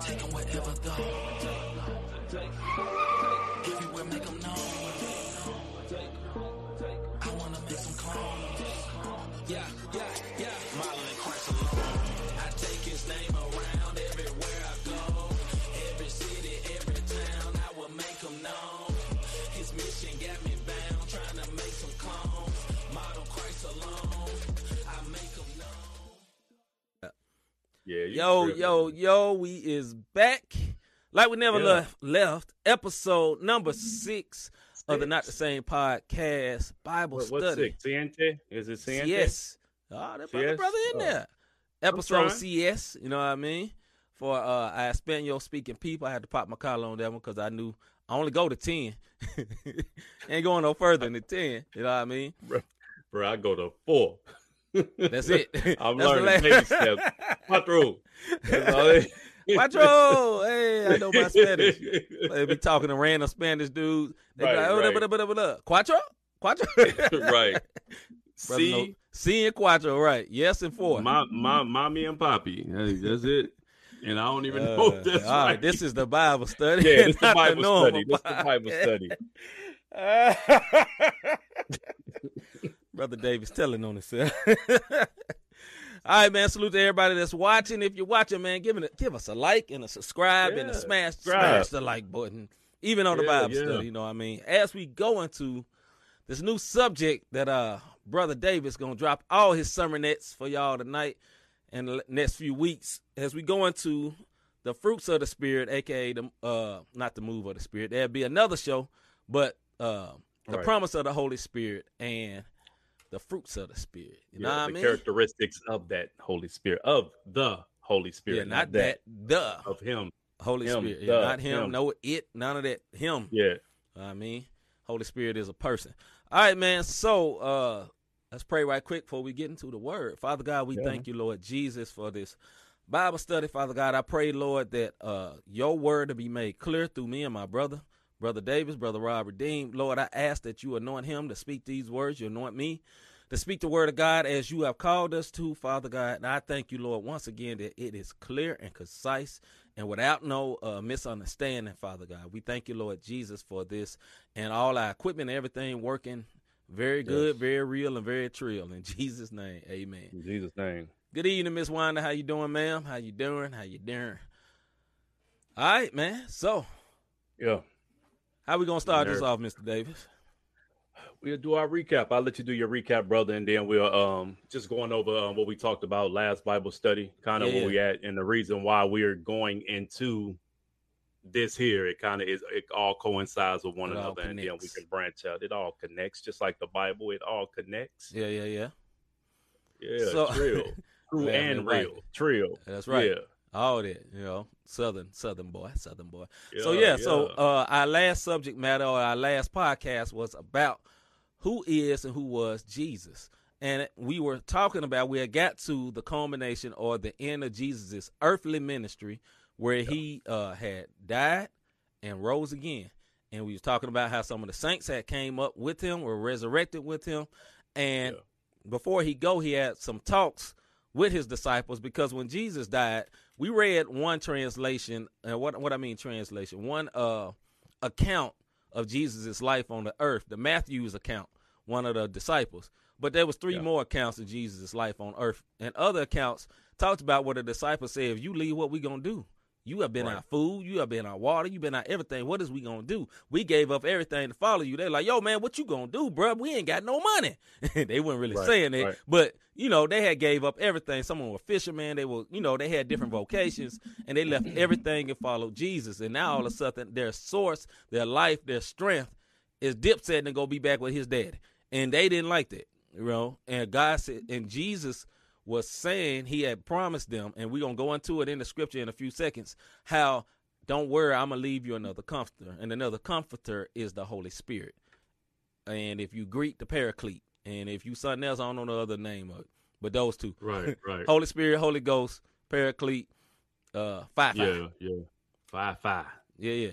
Take them wherever though. Yo, tripping. yo, yo, we is back. Like we never Yeah. left left. Episode number six of the Not the Six. Same Podcast Bible What, what's Study. six? Siente? Is it Siente? Yes. Oh, that brother, brother in Oh. there. Episode. CS, you know what I mean? For uh I Espanol speaking people, I had to pop my collar on that one because I knew I only go to 10. Ain't going no further than 10. You know what I mean? Bro, I go to four. That's it. I'm That's learning baby steps. Cuatro. That's all it- Cuatro. Hey, I know my Spanish. They be talking to random Spanish dudes. They be Right, like, oh, right. da, da, da, da. Cuatro? Cuatro? right. Brother, no. See, C and Cuatro, right. Yes and four. my, my, mommy and poppy. That's it. And I don't even Uh, know if that's all right, right. this is the Bible study. yeah, this the Bible study. This the Bible study. Brother Davis telling on himself. All right, man. Salute to everybody that's watching. If you're watching, man, give it a, give us a like and a subscribe and a smash subscribe. smash the like button. Even on the Yeah, Bible yeah. study, you know what I mean? As we go into this new subject that uh Brother Davis gonna drop all his sermonettes for y'all tonight and the next few weeks as we go into the fruits of the spirit, aka the uh not the move of the spirit. There'll be another show, but uh the Right. promise of the Holy Spirit and the fruits of the spirit. You know Yeah, what I the mean? characteristics of that Holy Spirit, of the Holy Spirit, yeah, not that, the of Him. Holy him, Spirit. the, Yeah, not him, him. no it, none of that. Him. Yeah, I mean, Holy Spirit is a person. All right, man. So uh let's pray right quick before we get into the word. Father God, we Yeah. thank you, Lord Jesus, for this Bible study. Father God, I pray, Lord, that uh your word to be made clear through me and my brother, Brother Davis, Brother Rob Redeemed. Lord, I ask that you anoint him to speak these words. You anoint me to speak the word of God as you have called us to, Father God. And I thank you, Lord, once again that it is clear and concise and without no uh, misunderstanding, Father God. We thank you, Lord Jesus, for this and all our equipment and everything working very good, Yes. very real, and very trill. In Jesus' name, amen. in Jesus' name. Good evening, Miss Wanda. How you doing, ma'am? How you doing? How you doing? All right, man. So, Yeah, how we gonna start this off, Mr. Davis? we'll do our recap. I'll let you do your recap, brother, and then we'll um just going over um, what we talked about last Bible study, kind of Yeah, where we at, and the reason why we're going into this here. It kind of is. It all coincides with one It another, and then we can branch out. It all connects, just like the Bible. It all connects. Yeah, yeah, yeah. Yeah, So- trill, true and man, right. real, trill. That's right. Yeah, All that, you know, southern, southern boy, southern boy. yeah so yeah, so uh, our last subject matter or our last podcast was about who is and who was Jesus, and we were talking about we had got to the culmination or the end of Jesus's earthly ministry, where he uh, had died and rose again, and we was talking about how some of the saints had came up with him, were resurrected with him, and Yeah. before he go, he had some talks with his disciples because when Jesus died, we read one translation, and what what I mean translation, one uh account of Jesus' life on the earth, the Matthew's account, one of the disciples. But there was three Yeah. more accounts of Jesus' life on earth, and other accounts talked about what the disciples said: "If you leave, what we gonna do? You have been Right. our food, you have been our water, you been our everything. What is we gonna do? We gave up everything to follow you. They're like, yo, man, what you gonna do, bruh? We ain't got no money. they weren't really Right, saying that, right. but you know, they had gave up everything. Some were fishermen. They were, you know, they had different vocations, and they left everything and followed Jesus. And now all of a sudden, their source, their life, their strength is dipset and go be back with his daddy. And they didn't like that, you know. And God said, and Jesus was saying he had promised them, and we're gonna go into it in the scripture in a few seconds, how don't worry, I'm gonna leave you another comforter, and another comforter is the Holy Spirit. And if you greet the Paraclete, and if you something else, I don't know the other name of it, but those two, right, right. Holy Spirit, Holy Ghost, Paraclete, uh, five, five. yeah, yeah. Five, five, yeah, yeah.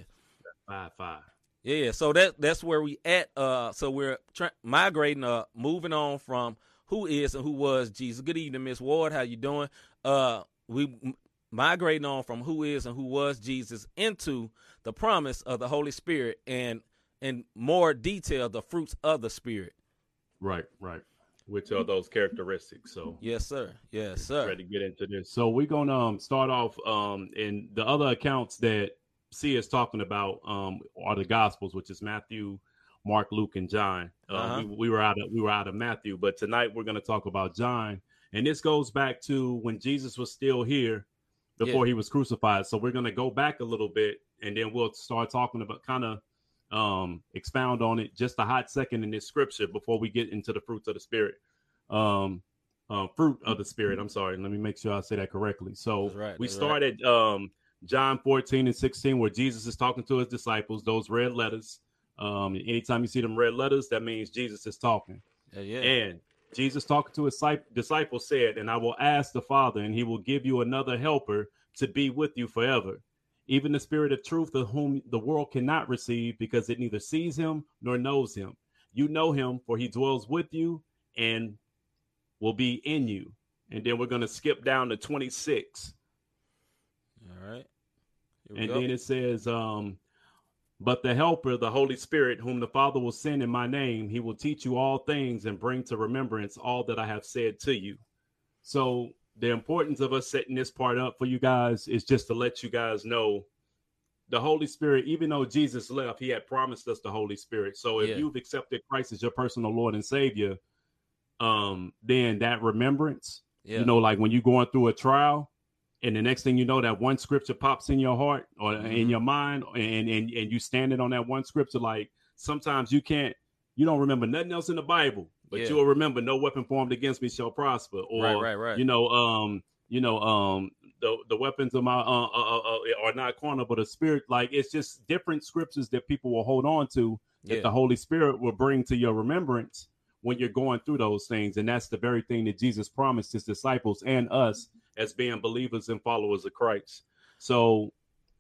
five, five. Yeah, yeah. So that that's where we at. Uh, so we're tra- migrating. Uh, moving on from who is and who was Jesus. Good evening, Miss Ward. How you doing? Uh, we migrating on from who is and who was Jesus into the promise of the Holy Spirit and in more detail the fruits of the Spirit. Right, right. Which are those characteristics? So Yes, sir. Yes, sir. ready to get into this. So we're gonna um, start off um, in the other accounts that C is talking about um, are the Gospels, which is Matthew, Mark, Luke, and John. Uh, Uh-huh. we, we were out of we were out of Matthew, but tonight we're gonna talk about John, and this goes back to when Jesus was still here before he was crucified. So we're gonna go back a little bit, and then we'll start talking about kind of um expound on it just a hot second in this scripture before we get into the fruits of the spirit. Um uh, fruit of the spirit i'm sorry. Let me make sure i say that correctly. So right, we started um john 14 and 16 where jesus is talking to his disciples those red letters um anytime you see them red letters that means jesus is talking Yeah, yeah. and Jesus, talking to his disci- disciples, said, And I will ask the Father, and he will give you another helper to be with you forever, even the Spirit of truth, of whom the world cannot receive because it neither sees him nor knows him. You know him, for he dwells with you and will be in you. And then we're going to skip down to 26. All right. And go. then it says, um, but the helper, the Holy Spirit, whom the Father will send in my name, he will teach you all things and bring to remembrance all that I have said to you. So the importance of us setting this part up for you guys is just to let you guys know the Holy Spirit, even though Jesus left, he had promised us the Holy Spirit. So if Yeah. you've accepted Christ as your personal Lord and Savior, um, then that remembrance, yeah. you know, like when you're going through a trial, and the next thing you know, that one scripture pops in your heart or in Mhm. your mind, and and and you standing on that one scripture. Like sometimes you can't, you don't remember nothing else in the Bible, but Yeah. you'll remember no weapon formed against me shall prosper, or right, right, right. you know, um, you know, um, the the weapons of my uh, uh, uh, uh, are not carnal, but a spirit. Like it's just different scriptures that people will hold on to that yeah. the Holy Spirit will bring to your remembrance when you're going through those things. And that's the very thing that Jesus promised his disciples and us as being believers and followers of Christ. So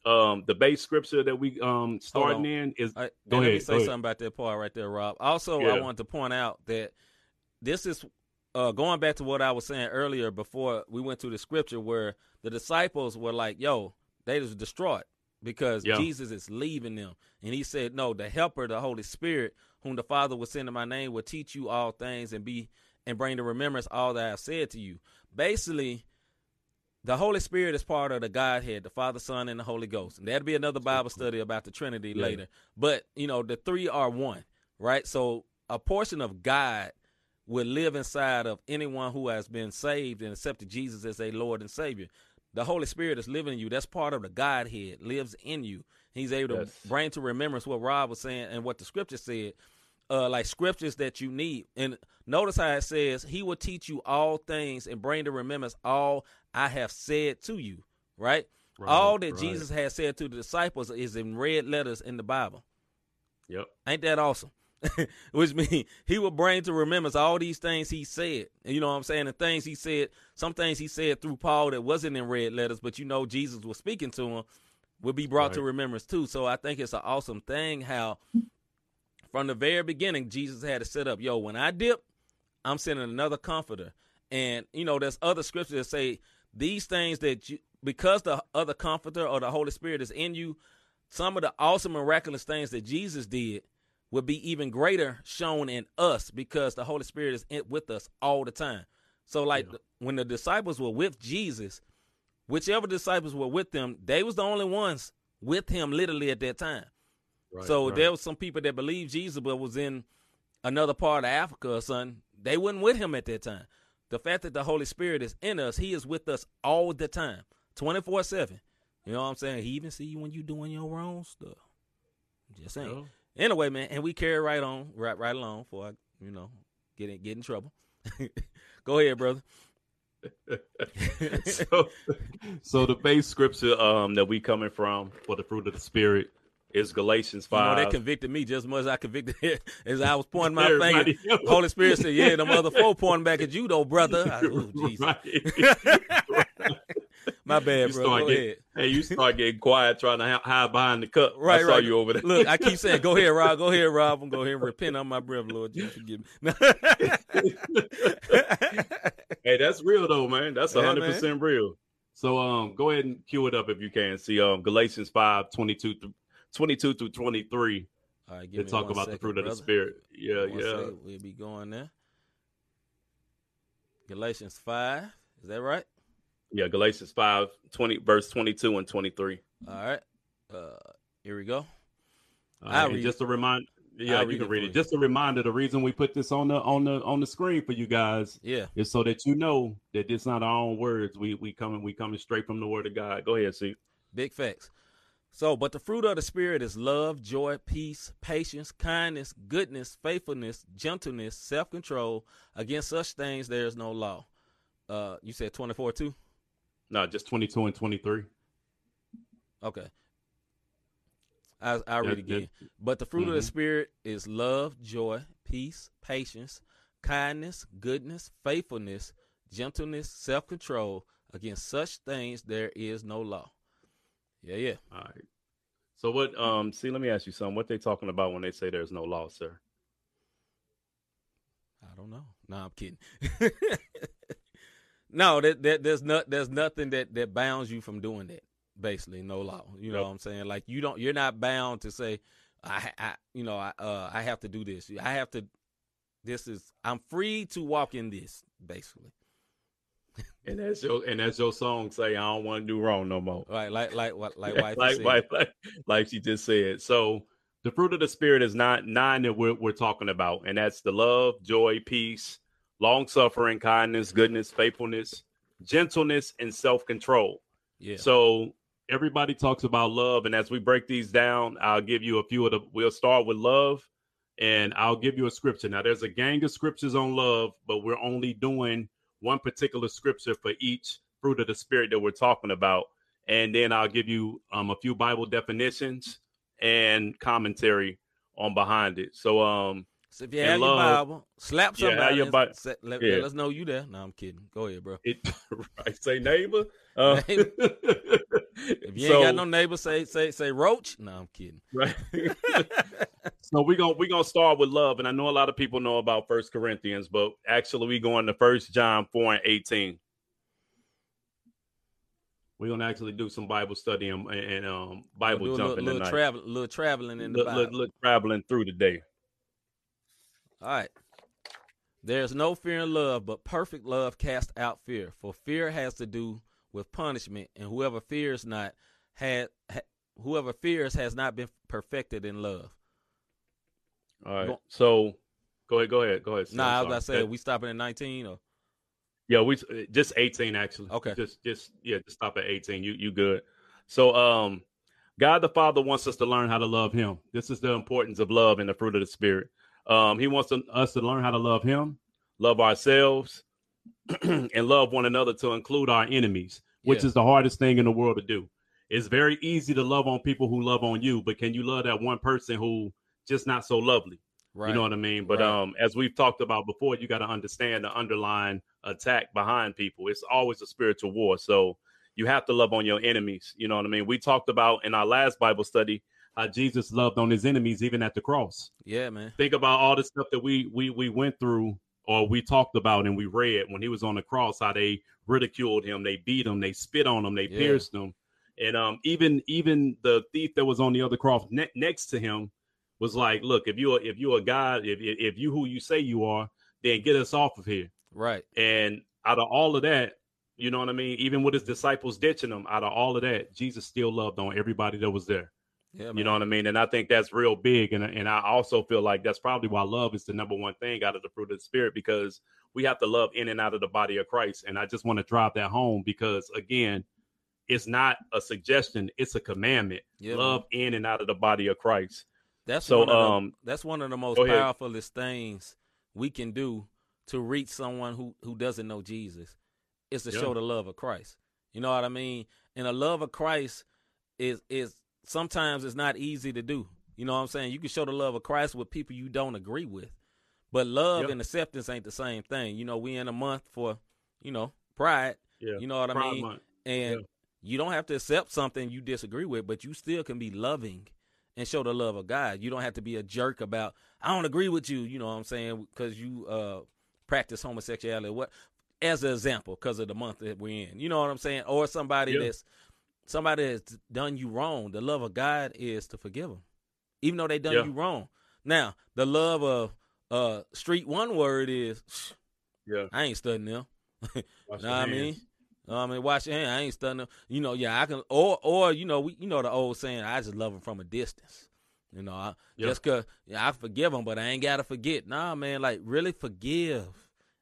um the base scripture that we um starting in is right, Go and let me say go ahead. something about that part right there, Rob. Also, Yeah. I wanted to point out that this is uh, going back to what I was saying earlier before we went to the scripture where the disciples were like, "Yo, they was distraught because Yeah. Jesus is leaving them," and he said, "No, the Helper, the Holy Spirit, whom the Father will send in my name, will teach you all things and be and bring to remembrance all that I have said to you." Basically. The Holy Spirit is part of the Godhead, the Father, Son, and the Holy Ghost. And that'll be another Bible study about the Trinity Yeah. later. But, you know, the three are one, right? So a portion of God will live inside of anyone who has been saved and accepted Jesus as a Lord and Savior. The Holy Spirit is living in you. That's part of the Godhead, lives in you. He's able Yes. to bring to remembrance what Rob was saying and what the scripture said, uh, like scriptures that you need. And notice how it says, He will teach you all things and bring to remembrance all I have said to you, right? Right, all that right. Jesus has said to the disciples is in red letters in the Bible. Yep. Ain't that awesome? Which means he will bring to remembrance all these things he said. And you know what I'm saying? The things he said, some things he said through Paul that wasn't in red letters, but you know Jesus was speaking to him, will be brought to remembrance too. So I think it's an awesome thing how from the very beginning Jesus had to set up, yo, when I dip, I'm sending another comforter. And you know, there's other scriptures that say these things that you because the other comforter or the Holy Spirit is in you, some of the awesome miraculous things that Jesus did would be even greater shown in us because the Holy Spirit is in, with us all the time. So like Yeah. when the disciples were with Jesus, whichever disciples were with them, they was the only ones with him literally at that time. Right, so right. there was some people that believed Jesus but was in another part of Africa or something. They wasn't with him at that time. The fact that the Holy Spirit is in us, he is with us all the time, 24 7. You know what I'm saying? He even see you when you doing your wrong stuff. Just saying. Anyway, man, and we carry right on, right right along for I, you know, get in, get in trouble. Go ahead, brother. so, so the base scripture um that we coming from for the fruit of the spirit is Galatians You know, five. that convicted me just as much as I convicted. As I was pointing my Everybody finger, else. Holy Spirit said, "Yeah, them other four pointing back at you, though, brother." I, oh, Jesus. Right. My bad, You bro. Go getting- hey, you start getting quiet trying to hide behind the cup. Right, I saw right. you over there. Look, I keep saying, "Go ahead, Rob. Go ahead, Rob. I'm go ahead and repent on my breath, Lord Jesus, forgive me." hey, that's real though, man. That's Yeah, hundred percent real. So um, go ahead and cue it up if you can. See um, Galatians 5, 22 through 22 through 23. All right, They give me talk about the second, fruit of the spirit. Yeah, One yeah. second, We'll be going there. Galatians 5. Is that right? Yeah, Galatians 5, 20, verse 22 and 23. All right. Uh, here we go. All right, read just a reminder. Yeah, you can read it. Just a reminder. The reason we put this on the on the on the screen for you guys Yeah. is so that you know that it's not our own words. We we coming we coming straight from the word of God. Go ahead, C. Big facts. So, but the fruit of the Spirit is love, joy, peace, patience, kindness, goodness, faithfulness, gentleness, self control. Against such things there is no law. Uh, you said 24 too? No, just 22 and 23. Okay. I, I'll read That- again. But the fruit of the Mhm. Spirit is love, joy, peace, patience, kindness, goodness, faithfulness, gentleness, self control. Against such things there is no law. Yeah, yeah. All right. So what um C let me ask you something. What they talking about when they say there's no law, sir? I don't know. No, I'm kidding. no, that, that there's not there's nothing that that bounds you from doing that. Basically, no law. You know Yep. what I'm saying? Like you don't you're not bound to say I, I you know I uh I have to do this. I have to. This is I'm free to walk in this. Basically, And that's your and that's your song say I don't want to do wrong no more. right? Like like what like wife like, like, like, like she just said. So the fruit of the spirit is not nine that we're, we're talking about, and that's the love, joy, peace, long suffering, kindness, goodness, faithfulness, gentleness, and self control. Yeah. So everybody talks about love, and as we break these down, I'll give you a few of the. We'll start with love, and I'll give you a scripture. Now, there's a gang of scriptures on love, but we're only doing one particular scripture for each fruit of the spirit that we're talking about, and then I'll give you um, a few Bible definitions and commentary on behind it. So, um, so if you have your Bible, slap Yeah, your and Bi- say- let, yeah. let us know you there. No, I'm kidding. Go ahead, bro. it right say neighbor. Uh, Neighbor. If you ain't got no neighbor, say say say roach. No, I'm kidding. right. so we're gonna we're gonna start with love, and I know a lot of people know about First Corinthians, but actually we going to First John four and eighteen. We're gonna actually do some Bible study and, and um Bible a jumping little, little, tonight. travel, little traveling in the look, Bible. look, look, traveling through the day. All right. There's no fear in love, but perfect love casts out fear. For fear has to do with punishment, and whoever fears not had ha, whoever fears has not been perfected in love. All right. Go- So go ahead, go ahead, go ahead. Sam, nah, I was about to say, we stopping at 19 or Yeah, we just 18 actually. Okay. Just just yeah, just stop at 18. You you good. So um God the Father wants us to learn how to love him. This is the importance of love and the fruit of the spirit. Um he wants to, us to learn how to love him, love ourselves, and love one another to include our enemies, which Yeah. is the hardest thing in the world to do. It's very easy to love on people who love on you, but can you love that one person who just not so lovely? right. You know what I mean? But Right. um, as we've talked about before, you got to understand the underlying attack behind people. It's always a spiritual war. So you have to love on your enemies. You know what I mean? We talked about in our last Bible study how Jesus loved on his enemies even at the cross. yeah, man. Think about all the stuff that we we we went through or we talked about and we read when he was on the cross, how they ridiculed him, they beat him, they spit on him, they Yeah. pierced him. And um, even even the thief that was on the other cross ne- next to him was like, "Look, if you're if you're a God, if if if you who you say you are, then get us off of here." Right. And out of all of that, you know what I mean. Even with his disciples ditching him, out of all of that, Jesus still loved on everybody that was there. Yeah. You know what I mean? And I think that's real big. And and I also feel like that's probably why love is the number one thing out of the fruit of the spirit because we have to love in and out of the body of Christ. And I just want to drive that home because again, it's not a suggestion, it's a commandment. Yeah, man. love in and out of the body of Christ. That's So, one of the, um, that's one of the most powerfulest things we can do to reach someone who who doesn't know Jesus is to Yeah. show the love of Christ. You know what I mean? And the love of Christ is is sometimes it's not easy to do. You know what I'm saying? You can show the love of Christ with people you don't agree with. But love Yeah. and acceptance ain't the same thing. You know, we in a month for, you know, pride. Yeah. You know what I mean? month. And Yeah. you don't have to accept something you disagree with, but you still can be loving and show the love of God. You don't have to be a jerk about I don't agree with you, you know what I'm saying, because you uh practice homosexuality. What as an example because of the month that we're in. You know what I'm saying? Or somebody Yeah. that's somebody that's done you wrong. The love of God is to forgive them, even though they done Yeah. you wrong. Now, the love of uh street one word is Yeah. I ain't studying them. Know what I mean? hands. Know what I mean, wash your hand. I ain't studying them. You know, yeah, I can. Or, or you know, we, you know the old saying, I just love them from a distance. You know, I, Yeah. just cause yeah, I forgive them, but I ain't gotta forget. Nah, man, like really forgive.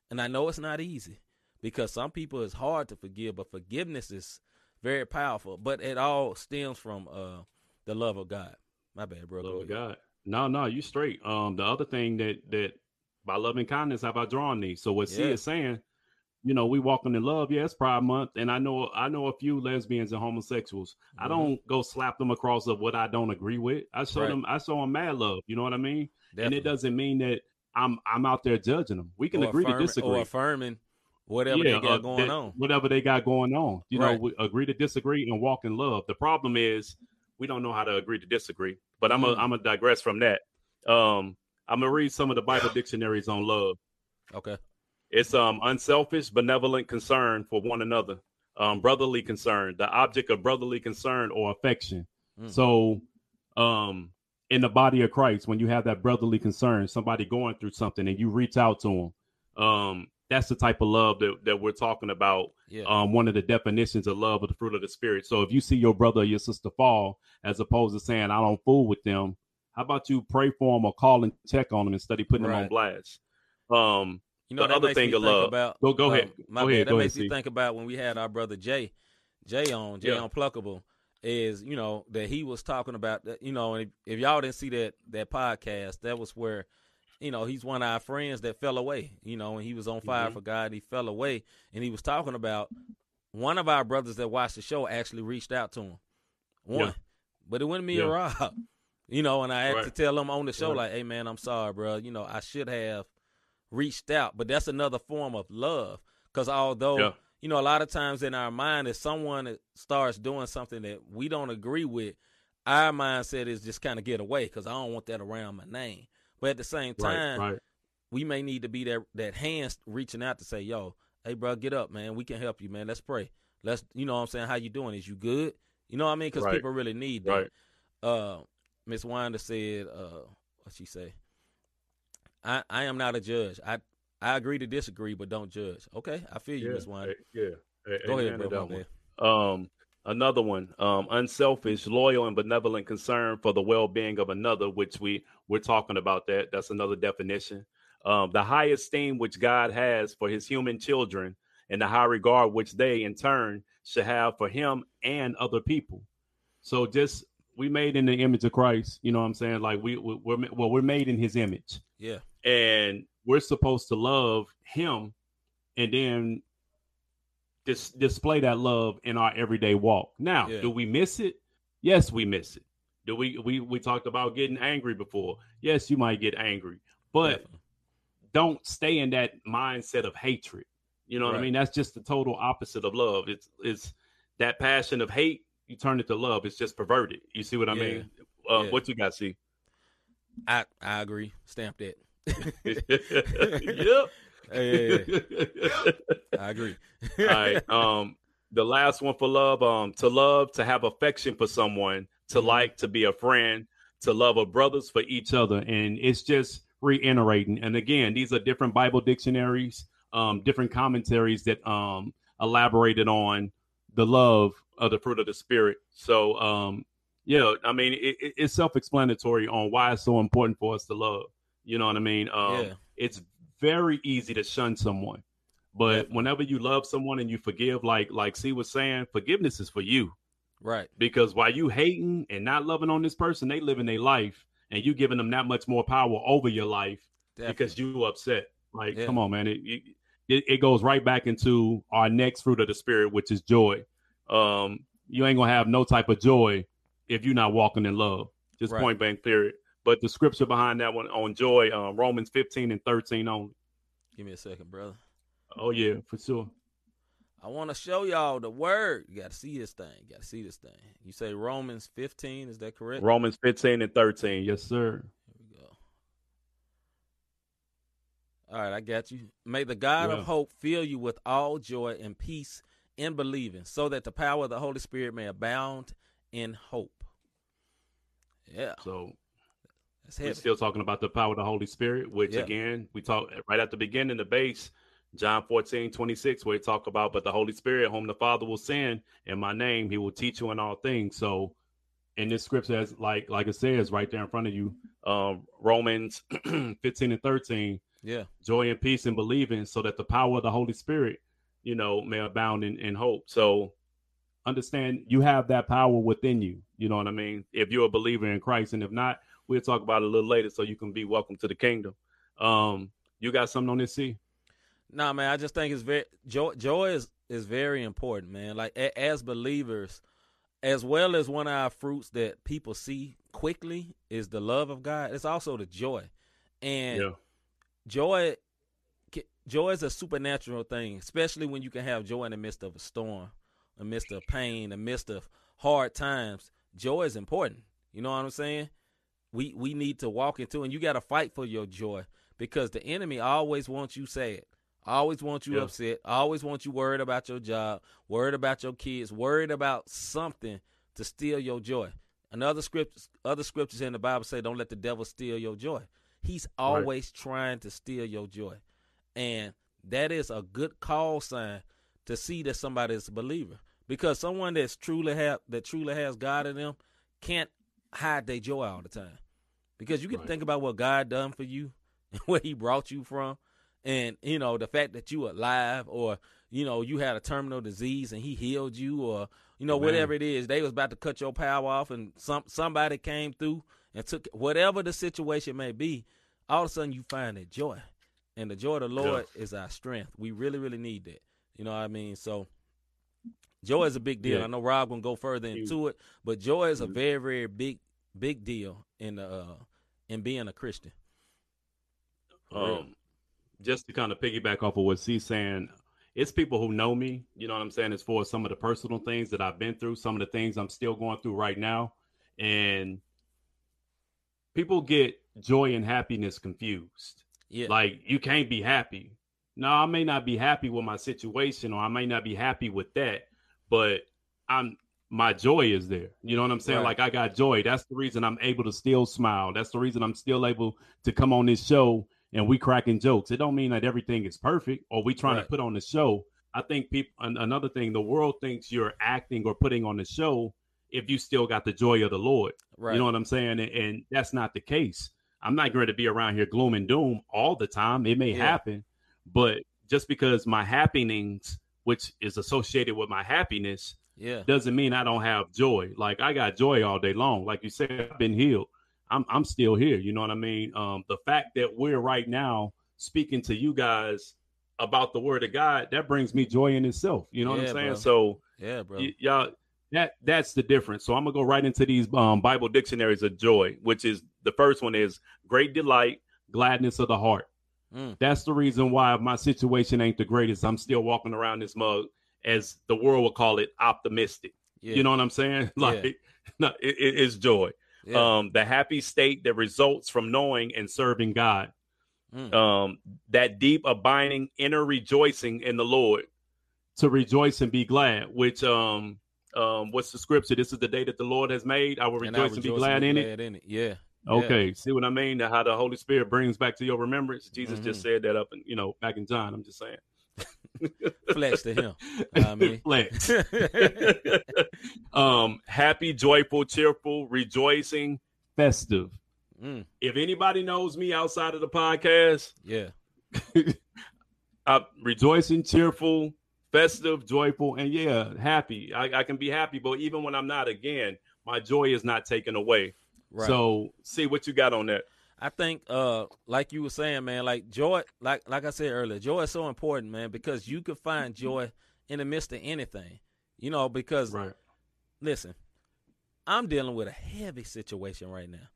And I know it's not easy because some people it's hard to forgive, but forgiveness is very powerful. But it all stems from uh the love of God. My bad, bro. Love of. God. No, no, you straight. Um, the other thing that that by loving kindness have I drawn thee. So what C Yeah. is saying, you know, we walking in love. Yeah, it's Pride Month, and I know I know a few lesbians and homosexuals. I Mhm. don't go slap them across of what I don't agree with. I show Right. them. I show them mad love. You know what I mean? And it doesn't mean that I'm I'm out there judging them. We can Or agree to disagree. or affirming whatever yeah, they got uh, going that- on. Whatever they got going on. You know, we agree to disagree and walk in love. The problem is we don't know how to agree to disagree. But I'm Mm. a, I'm gonna digress from that. Um, I'm gonna read some of the Bible dictionaries on love. Okay. It's um unselfish, benevolent concern for one another, um, brotherly concern, the object of brotherly concern or affection. Mm. So, um, in the body of Christ, when you have that brotherly concern, somebody going through something, and you reach out to them, um, that's the type of love that, that we're talking about. Yeah. Um, one of the definitions of love of the fruit of the spirit. So, if you see your brother or your sister fall, as opposed to saying I don't fool with them, how about you pray for them or call and check on them instead of putting them on blast? Um, You know, the other thing of love. About, Go- go um, ahead. My Go bad. ahead. That Go makes ahead, me C. think about when we had our brother Jay, Jay on, Jay Yeah. Unpluckable, is you know that he was talking about that. You know, and if, if y'all didn't see that that podcast, that was where. You know, he's one of our friends that fell away. You know, and he was on fire Mhm. for God. He fell away, and he was talking about one of our brothers that watched the show actually reached out to him. One, Yeah. but it me Yeah. or Rob. You know, and I had to tell him on the show, Right. like, "Hey, man, I'm sorry, bro. You know, I should have reached out, but that's another form of love. Because although Yeah. you know, a lot of times in our mind, if someone starts doing something that we don't agree with, our mindset is just kind of get away because I don't want that around my name. But at the same time, right, right. we may need to be that that hand reaching out to say, "Yo, hey, bro, get up, man. We can help you, man. Let's pray. Let's, you know, what I'm saying, how you doing? Is you good? You know what I mean? Because Right. people really need that. Uh, Miss Winder said, uh, what she say? I I am not a judge. I I agree to disagree, but don't judge. Okay, I feel you, Yeah, Miss Winder. hey, yeah. Go amen ahead, bro. Um, another one, um, unselfish, loyal, and benevolent concern for the well-being of another, which we we're talking about that. That's another definition. Um, the high esteem which God has for His human children, and the high regard which they, in turn, should have for Him and other people. So, just we made in the image of Christ. You know what I'm saying? Like we, we we're well, we're made in His image Yeah, and we're supposed to love him and then dis- display that love in our everyday walk. Now Yeah. do we miss it? Yes we miss it. Do we we we talked about getting angry before. Yes you might get angry but definitely. don't stay in that mindset of hatred. You know what i mean? That's just the total opposite of love. It's it's that passion of hate you turn it to love. It's just perverted. You see what i Yeah. mean uh, Yeah. what you got C I I agree. Stamp that. yep I agree. All right. Um, the last one for love, um, to love, to have affection for someone, to Mhm. like, to be a friend, to love our brothers for each other. And it's just reiterating. And again, these are different Bible dictionaries, um, different commentaries that um elaborated on the love of the fruit of the spirit. So um, yeah, I mean it, it- it's self-explanatory on why it's so important for us to love. You know what I mean? Um yeah, it's very easy to shun someone. But whenever you love someone and you forgive, like like C was saying, forgiveness is for you. right. Because while you hating and not loving on this person, they living their life and you giving them that much more power over your life Definitely. because you upset. Like, Yeah. come on, man. It, it it goes right back into our next fruit of the spirit, which is joy. Um, you ain't gonna have no type of joy if you're not walking in love. Just Right. point blank period. But the scripture behind that one on joy, um, Romans 15 and 13 only. Give me a second, brother. Oh yeah, for sure. I want to show y'all the word. You got to see this thing. You got to see this thing. You say Romans 15, is that correct? Romans 15 and 13. Yes, sir. Here we go. All right, I got you. May the God Yeah. of hope fill you with all joy and peace in believing, so that the power of the Holy Spirit may abound in hope. Yeah, So we're still talking about the power of the Holy Spirit, which Yeah. again, we talk right at the beginning, the base, John 14, 26, where we talk about, but the Holy Spirit, whom the Father will send in my name, he will teach you in all things. So in this scripture, as like like it says right there in front of you, um, Romans 15 and 13, Yeah, joy and peace and believing, so that the power of the Holy Spirit, you know, may abound in, in hope. So understand you have that power within you. You know what I mean? If you're a believer in Christ, and if not, we'll talk about it a little later so you can be welcome to the kingdom. Um, you got something on this C? Nah, man, I just think it's very joy. Joy is is very important, man. Like a, as believers, as well as one of our fruits that people see quickly is the love of God. It's also the joy, and Yeah. joy. Joy is a supernatural thing, especially when you can have joy in the midst of a storm, in the midst of pain, in the midst of hard times. Joy is important. You know what I'm saying? We we need to walk into, and you got to fight for your joy because the enemy always wants you sad. Always want you Yeah. upset. Always want you worried about your job, worried about your kids, worried about something to steal your joy. And other scriptures, other scriptures in the Bible say, "Don't let the devil steal your joy." He's always trying to steal your joy, and that is a good call sign to see that somebody is a believer. Because someone that's truly have that truly has God in them can't hide their joy all the time. Because you can Right. think about what God done for you, and where He brought you from, and you know the fact that you alive, or you know you had a terminal disease and He healed you, or you know Amen. whatever it is, they was about to cut your power off, and some somebody came through and took whatever the situation may be. All of a sudden, you find that joy, and the joy of the Lord is our strength. We really, really need that. You know what I mean? So. Joy is a big deal. Yeah. I know Rob gonna go further into it, but joy is a Mhm. very, very big, big deal in uh in being a Christian. Um, just to kind of piggyback off of what C's saying, it's people who know me. You know what I'm saying? As far as some of the personal things that I've been through, some of the things I'm still going through right now, and people get joy and happiness confused. yeah, Like you can't be happy. No, I may not be happy with my situation, or I may not be happy with that, but I'm my joy is there. You know what I'm saying? Right. Like I got joy. That's the reason I'm able to still smile. That's the reason I'm still able to come on this show and we cracking jokes. It don't mean that everything is perfect or we trying Right. to put on the show. I think people an, another thing, the world thinks you're acting or putting on the show if you still got the joy of the Lord. right. You know what I'm saying? And, and that's not the case. I'm not going to be around here gloom and doom all the time. It may Yeah. happen, but just because my happenings, which is associated with my happiness, yeah, doesn't mean I don't have joy. Like I got joy all day long. Like you said, I've been healed. I'm I'm still here. You know what I mean? Um, the fact that we're right now speaking to you guys about the word of God, that brings me joy in itself. You know what Yeah, I'm saying? bro. So yeah, bro. y- y'all that that's the difference so i'm gonna go right into these um, bible dictionaries of joy which is the first one is great delight gladness of the heart Mm. that's the reason why my situation ain't the greatest i'm still walking around this mug as the world would call it optimistic. Yeah, you know what i'm saying? Like no, it, it- it's joy. Yeah. um the happy state that results from knowing and serving god. Mm. um that deep abiding inner rejoicing in the lord to rejoice and be glad which um um what's the scripture? This is the day that the lord has made. I will And rejoice and be glad in it. glad in it. Yeah, okay see what i mean? How the holy spirit brings back to your remembrance. Jesus just Mm-hmm. said that up and you know back in john i'm just saying flex to him. I mean. flex um happy joyful cheerful rejoicing festive Mm, if anybody knows me outside of the podcast yeah, uh, rejoicing, cheerful, festive, joyful, and yeah, happy. I, I can be happy, but even when I'm not, again, my joy is not taken away. right. So, C what you got on that. I think, uh, like you were saying, man, like joy, like like I said earlier, joy is so important, man, because you can find joy in the midst of anything, you know. Because Right. listen, I'm dealing with a heavy situation right now,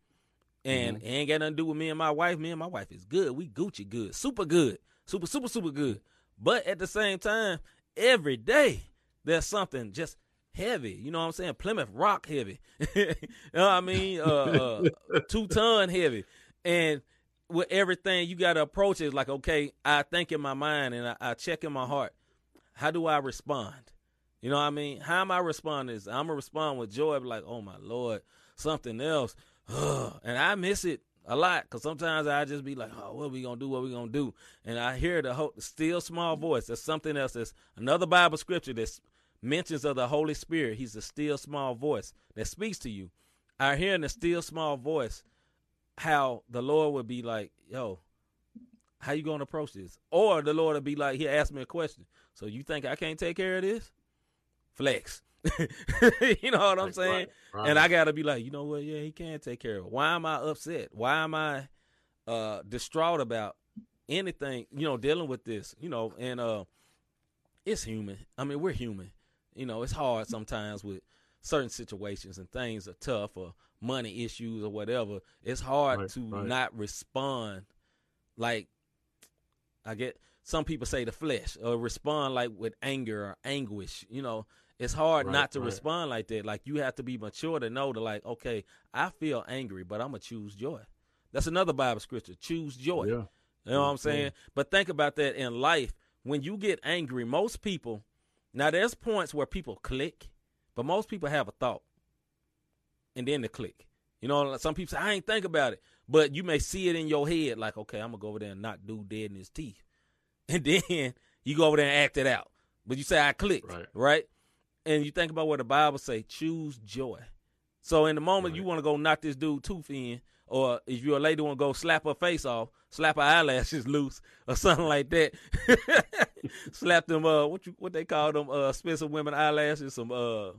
and it ain't got nothing to do with me and my wife. Me and my wife is good. We Gucci good, super good, super super super good. But at the same time, every day there's something just heavy. You know what I'm saying? Plymouth Rock heavy. you know what I mean? Uh, uh, two ton heavy. And with everything, you got to approach it like, okay, I think in my mind and I, I, check in my heart. How do I respond? You know what I mean? How am I responding? Is I'm gonna respond with joy, like, oh my lord, something else, and I miss it a lot because sometimes I just be like, oh, what we gonna do? What we gonna do? And I hear the, whole, still small voice. There's something else. There's another Bible scripture that mentions of the Holy Spirit. He's a still small voice that speaks to you. I hear in the still small voice how the Lord would be like, yo, how you gonna approach this? Or the Lord would be like, he asked me a question. So you think I can't take care of this? Flex. you know what I'm saying? Right, right. And I gotta be like, you know what? Yeah, he can take care of it. Why am I upset? Why am I uh distraught about anything? You know, dealing with this. You know, and uh, it's human. I mean, we're human. You know, it's hard sometimes with certain situations and things are tough or money issues or whatever, it's hard right, to right. not respond like I get some people say the flesh or respond like with anger or anguish, you know. It's hard right, not to respond like that. Like you have to be mature to know to like, okay, I feel angry, but I'm gonna choose joy. That's another Bible scripture. Choose joy. Yeah. You know what I'm saying? Yeah. But think about that in life. When you get angry, most people now there's points where people click but most people have a thought and then the click. You know, some people say, I ain't think about it. But you may see it in your head, like, okay, I'm gonna go over there and knock dude dead in his teeth. And then you go over there and act it out. But you say I clicked, right? right? And you think about what the Bible say, choose joy. So in the moment right. you want to go knock this dude tooth in, or if you're a lady want to go slap her face off, slap her eyelashes loose, or something like that. slap them uh what you what they call them uh expensive women eyelashes, some uh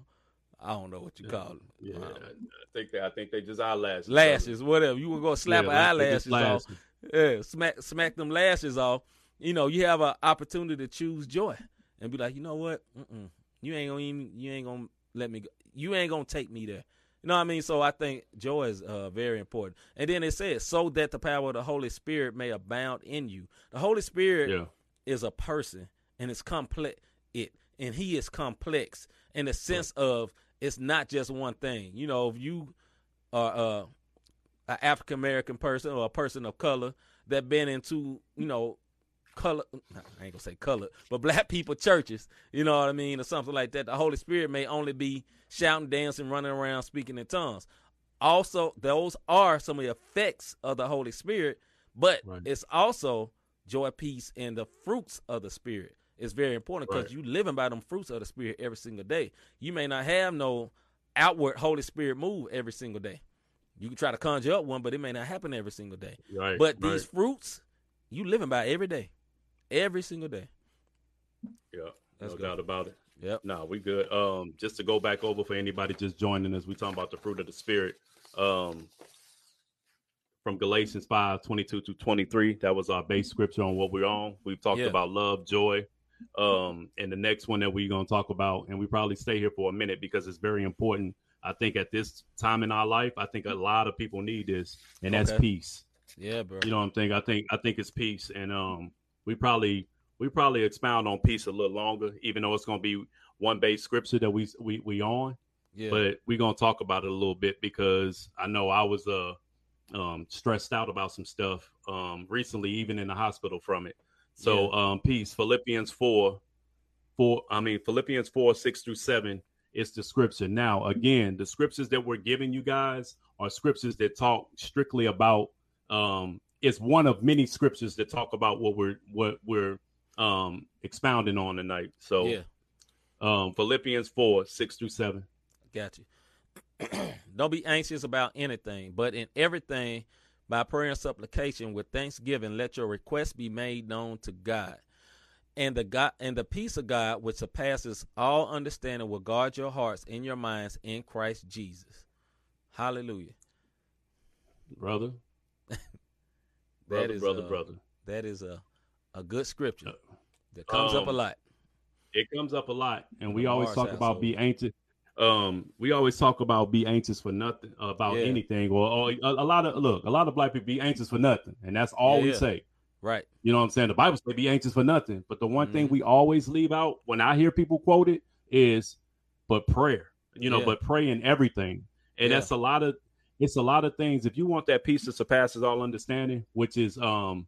I don't know what you call them. Yeah, um, I think they, I think they just eyelashes. Lashes, whatever. You would go slap yeah, eyelashes off. Yeah, smack smack them lashes off. You know, you have an opportunity to choose joy and be like, you know what? Mm-mm. You ain't gonna even, you ain't gonna let me go. You ain't gonna take me there. You know what I mean? So I think joy is uh, very important. And then it says, so that the power of the Holy Spirit may abound in you. The Holy Spirit yeah. is a person, and it's complex. It and He is complex in the sense right. of it's not just one thing. You know, if you are uh, an African American person or a person of color that been into, you know, color I ain't gonna say color, but black people churches, you know what I mean, or something like that. The Holy Spirit may only be shouting, dancing, running around, speaking in tongues. Also, those are some of the effects of the Holy Spirit, but right. it's also joy, peace, and the fruits of the Spirit is very important because right. you living by them fruits of the spirit every single day. You may not have no outward Holy Spirit move every single day. You can try to conjure up one, but it may not happen every single day. Right, but right. these fruits, you living by every day, every single day. Yeah, That's no good. doubt about it. Yep. No, we good. Um, just to go back over for anybody just joining us, we talking about the fruit of the spirit. Um, from Galatians 5, 22 to 23. That was our base scripture on what we're on. We've talked yeah. about love, joy, um, and the next one that we're going to talk about, and we probably stay here for a minute because it's very important. I think at this time in our life, I think a lot of people need this, and that's okay. peace. Yeah, bro. You know what I'm saying? I think I think it's peace, and um, we probably we probably expound on peace a little longer, even though it's going to be one base scripture that we we we on. Yeah. But we're gonna talk about it a little bit because I know I was uh um stressed out about some stuff um recently, even in the hospital from it. So yeah. um peace, Philippians 4, 4, I mean Philippians 4, 6 through 7 is the scripture. Now, again, the scriptures that we're giving you guys are scriptures that talk strictly about um it's one of many scriptures that talk about what we're what we're um expounding on tonight. So yeah. um Philippians 4, 6 through 7. Got you. Don't be anxious about anything, but in everything by prayer and supplication with thanksgiving, let your requests be made known to God. And the God and the peace of God, which surpasses all understanding, will guard your hearts and your minds in Christ Jesus. Hallelujah. Brother. that brother, is brother, a, brother. That is a, a good scripture that comes um, up a um, lot. It comes up a lot. And we always talk about be anxious um, we always talk about be anxious for nothing uh, about yeah. anything, or, or a, a, lot of look, a lot of black people be anxious for nothing, and that's all yeah, we yeah. say. Right. You know what I'm saying? The Bible says be anxious for nothing, but the one mm-hmm. thing we always leave out when I hear people quote it is, but prayer. You know, but pray in everything, and that's a lot of it's a lot of things. If you want that peace that surpasses all understanding, which is um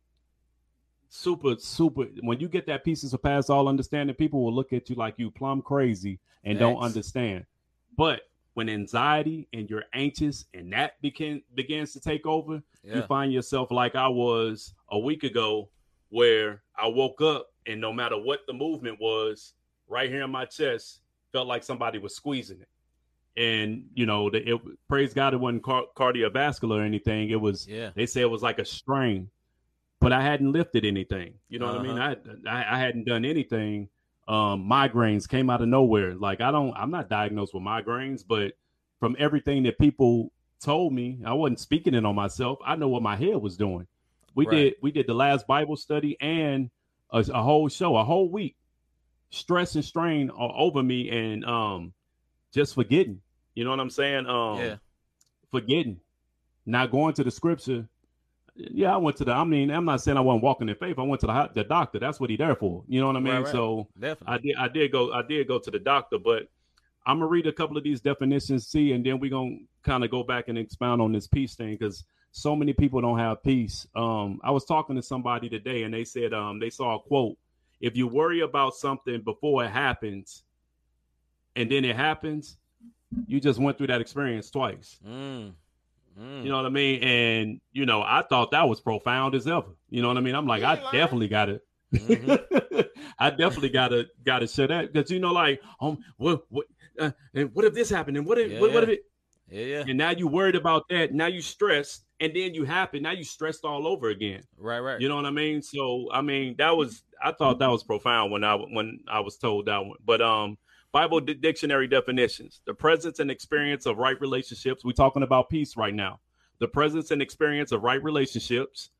super super when you get that peace that surpasses all understanding, people will look at you like you plumb crazy and don't understand. But when anxiety and you're anxious and that begin begins to take over, you find yourself like I was a week ago, where I woke up and no matter what the movement was, right here in my chest, felt like somebody was squeezing it. And you know, the, it, praise God, it wasn't car- cardiovascular or anything. It was Yeah. they say it was like a strain, but I hadn't lifted anything. You know what I mean? I, Uh-huh. I I hadn't done anything. Um, migraines came out of nowhere. Like I don't, I'm not diagnosed with migraines, but from everything that people told me, I wasn't speaking it on myself. I know what my head was doing. We Right. did we did the last Bible study and a, a whole show, a whole week, stress and strain over me, and um, just forgetting. You know what I'm saying? Um, Yeah. forgetting, not going to the scripture. Yeah, I went to the. I mean, I'm not saying I wasn't walking in faith. I went to the, the doctor. That's what he there for. You know what I mean? Right, right. So Definitely. I did. I did go. I did go to the doctor, but I'm gonna read a couple of these definitions, see, and then we're gonna kind of go back and expound on this peace thing because so many people don't have peace. Um, I was talking to somebody today, and they said um, they saw a quote: "If you worry about something before it happens, and then it happens, you just went through that experience twice." Mm. Mm. You know what I mean? And you know, I thought that was profound as ever. You know what I mean? I'm like, I definitely got it. Mhm. I definitely gotta gotta share that because you know, like, um, what what uh, and what if this happened and what if what, what if Yeah. it yeah, yeah. and now you worried about that now you stressed and then you happen now you stressed all over again. Right, right. You know what I mean? So I mean that was I thought that was profound when I when I was told that one. But um, Bible dictionary definitions: the presence and experience of right relationships. We're talking about peace right now. The presence and experience of right relationships.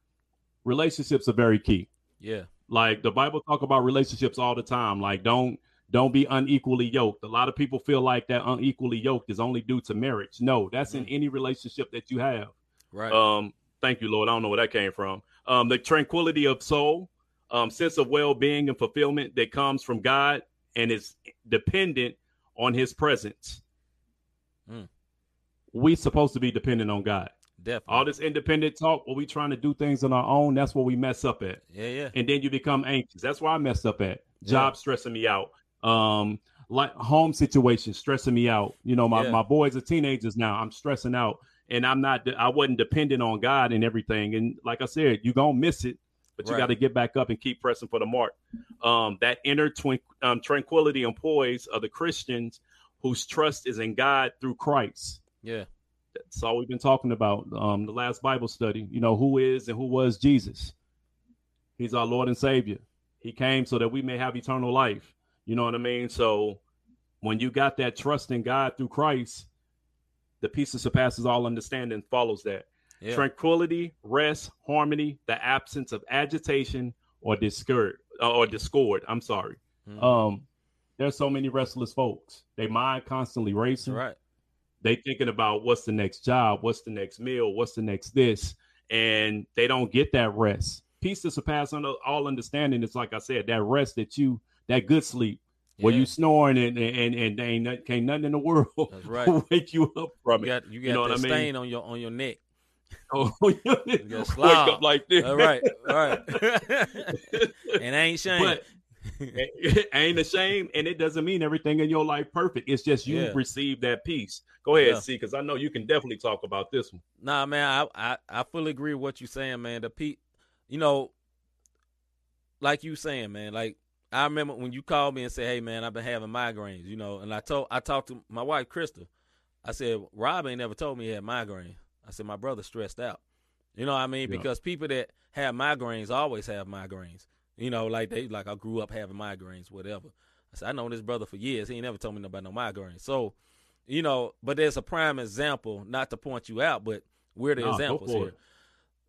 Relationships are very key. yeah. Like the Bible talk about relationships all the time. Like don't don't be unequally yoked. A lot of people feel like that unequally yoked is only due to marriage. No, that's in any relationship that you have. Right. Um, thank you, Lord. I don't know where that came from. Um, the tranquility of soul, um, sense of well-being and fulfillment that comes from God and is dependent on His presence. Mm. We supposed to be dependent on God. Definitely. All this independent talk, where we trying to do things on our own, that's what we mess up at yeah, yeah. and then you become anxious. That's where I messed up at. Job stressing me out. Um, like home situation stressing me out. You know, my, Yeah. my boys are teenagers now. I'm stressing out, and I'm not. I wasn't dependent on God and everything. And like I said, you gonna miss it, but you Right. got to get back up and keep pressing for the mark. Um, that inner twin, um, tranquility and poise of the Christians whose trust is in God through Christ. Yeah. That's all we've been talking about. Um, the last Bible study, you know, who is and who was Jesus. He's our Lord and Savior. He came so that we may have eternal life. You know what I mean? So when you got that trust in God through Christ, the peace that surpasses all understanding follows that. Yeah. Tranquility, rest, harmony, the absence of agitation or discord or discord. I'm sorry. Mhm. Um, there's so many restless folks. They mind constantly racing right. they thinking about what's the next job, what's the next meal, what's the next this, and they don't get that rest. Peace that surpasses all understanding is like I said, that rest that you, that good sleep, where you snoring and and and ain't can't nothing in the world That's right. wake you up from You it. got you got know what that I mean? stain on your on your neck. Oh, wake up like this. All right, all right. and I ain't shame. But it ain't ashamed, and it doesn't mean everything in your life perfect. It's just you Yeah. receive that peace. Go ahead, Yeah. C, because I know you can definitely talk about this one. Nah, man, I, I I fully agree with what you're saying, man. The pe, you know, like you saying, man. Like I remember when you called me and said, "Hey, man, I've been having migraines," you know, and I told I talked to my wife, Crystal. I said, "Rob ain't never told me he had migraines." I said, "My brother stressed out." You know what I mean? Yeah. Because people that have migraines always have migraines. You know, like they like I grew up having migraines, whatever. I said, I know this brother for years. He ain't never told me about no migraines. So, you know, but there's a prime example, not to point you out, but we're the Nah, examples here. it.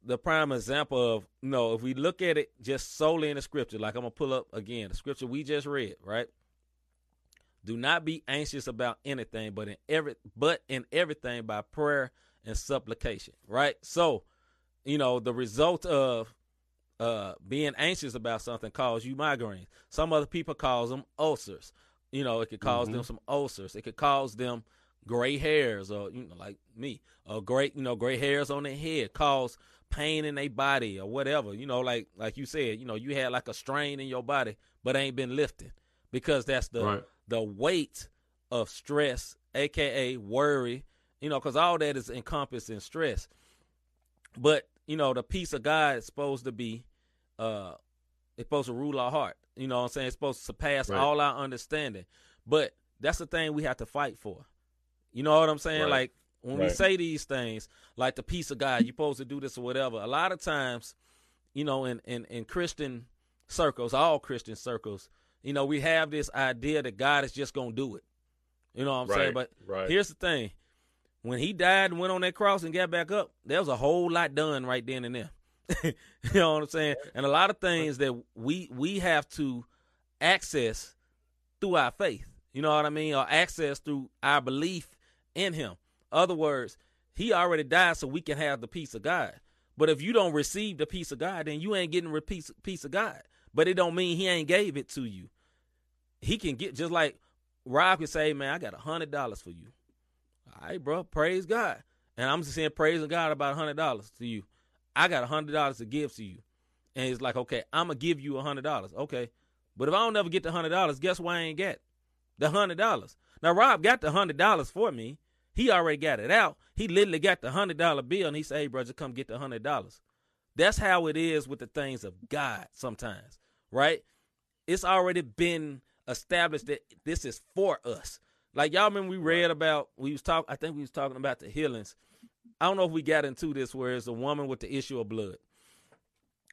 The prime example of you know, if we look at it just solely in the scripture, like I'm gonna pull up again the scripture we just read, right? Do not be anxious about anything, but in every but in everything by prayer and supplication, right? So, you know, the result of uh being anxious about something cause you migraines. Some other people cause them ulcers. You know, it could because them some ulcers. It could cause them gray hairs or you know like me or great you know gray hairs on their head cause pain in their body or whatever you know like like you said you know you had like a strain in your body but ain't been lifted because that's the Right. the weight of stress aka worry you know because all that is encompassed in stress. But you know the peace of god is supposed to be uh it's supposed to rule our heart. You know what i'm saying? It's supposed to surpass Right. all our understanding. But that's the thing we have to fight for. You know what i'm saying? Right. like when we say these things like the peace of god you're supposed to do this or whatever. A lot of times you know in in, in christian circles all christian circles you know we have this idea that god is just gonna do it. You know what i'm saying? But right. here's the thing when he died and went on that cross and got back up, there was a whole lot done right then and there. you know what I'm saying? And a lot of things that we we have to access through our faith. You know what I mean? Or access through our belief in him. Other words, he already died so we can have the peace of God. But if you don't receive the peace of God, then you ain't getting the peace, peace of God. But it don't mean he ain't gave it to you. He can get just like Rob can say, man, I got a hundred dollars for you. Right, bro. Praise God. And I'm just saying, praising God about hundred dollars to you. I got hundred dollars to give to you. And it's like, okay, I'm gonna give you hundred dollars. Okay. But if I don't ever get the hundred dollars, guess what I ain't get? The hundred dollars. Now Rob got the hundred dollars for me. He already got it out. He literally got the hundred dollar bill and he said, Hey bro, just come get the hundred dollars. That's how it is with the things of God sometimes, right? It's already been established that this is for us. Like y'all remember we read about we was talk I think we was talking about the healings. I don't know if we got into this where it's a woman with the issue of blood.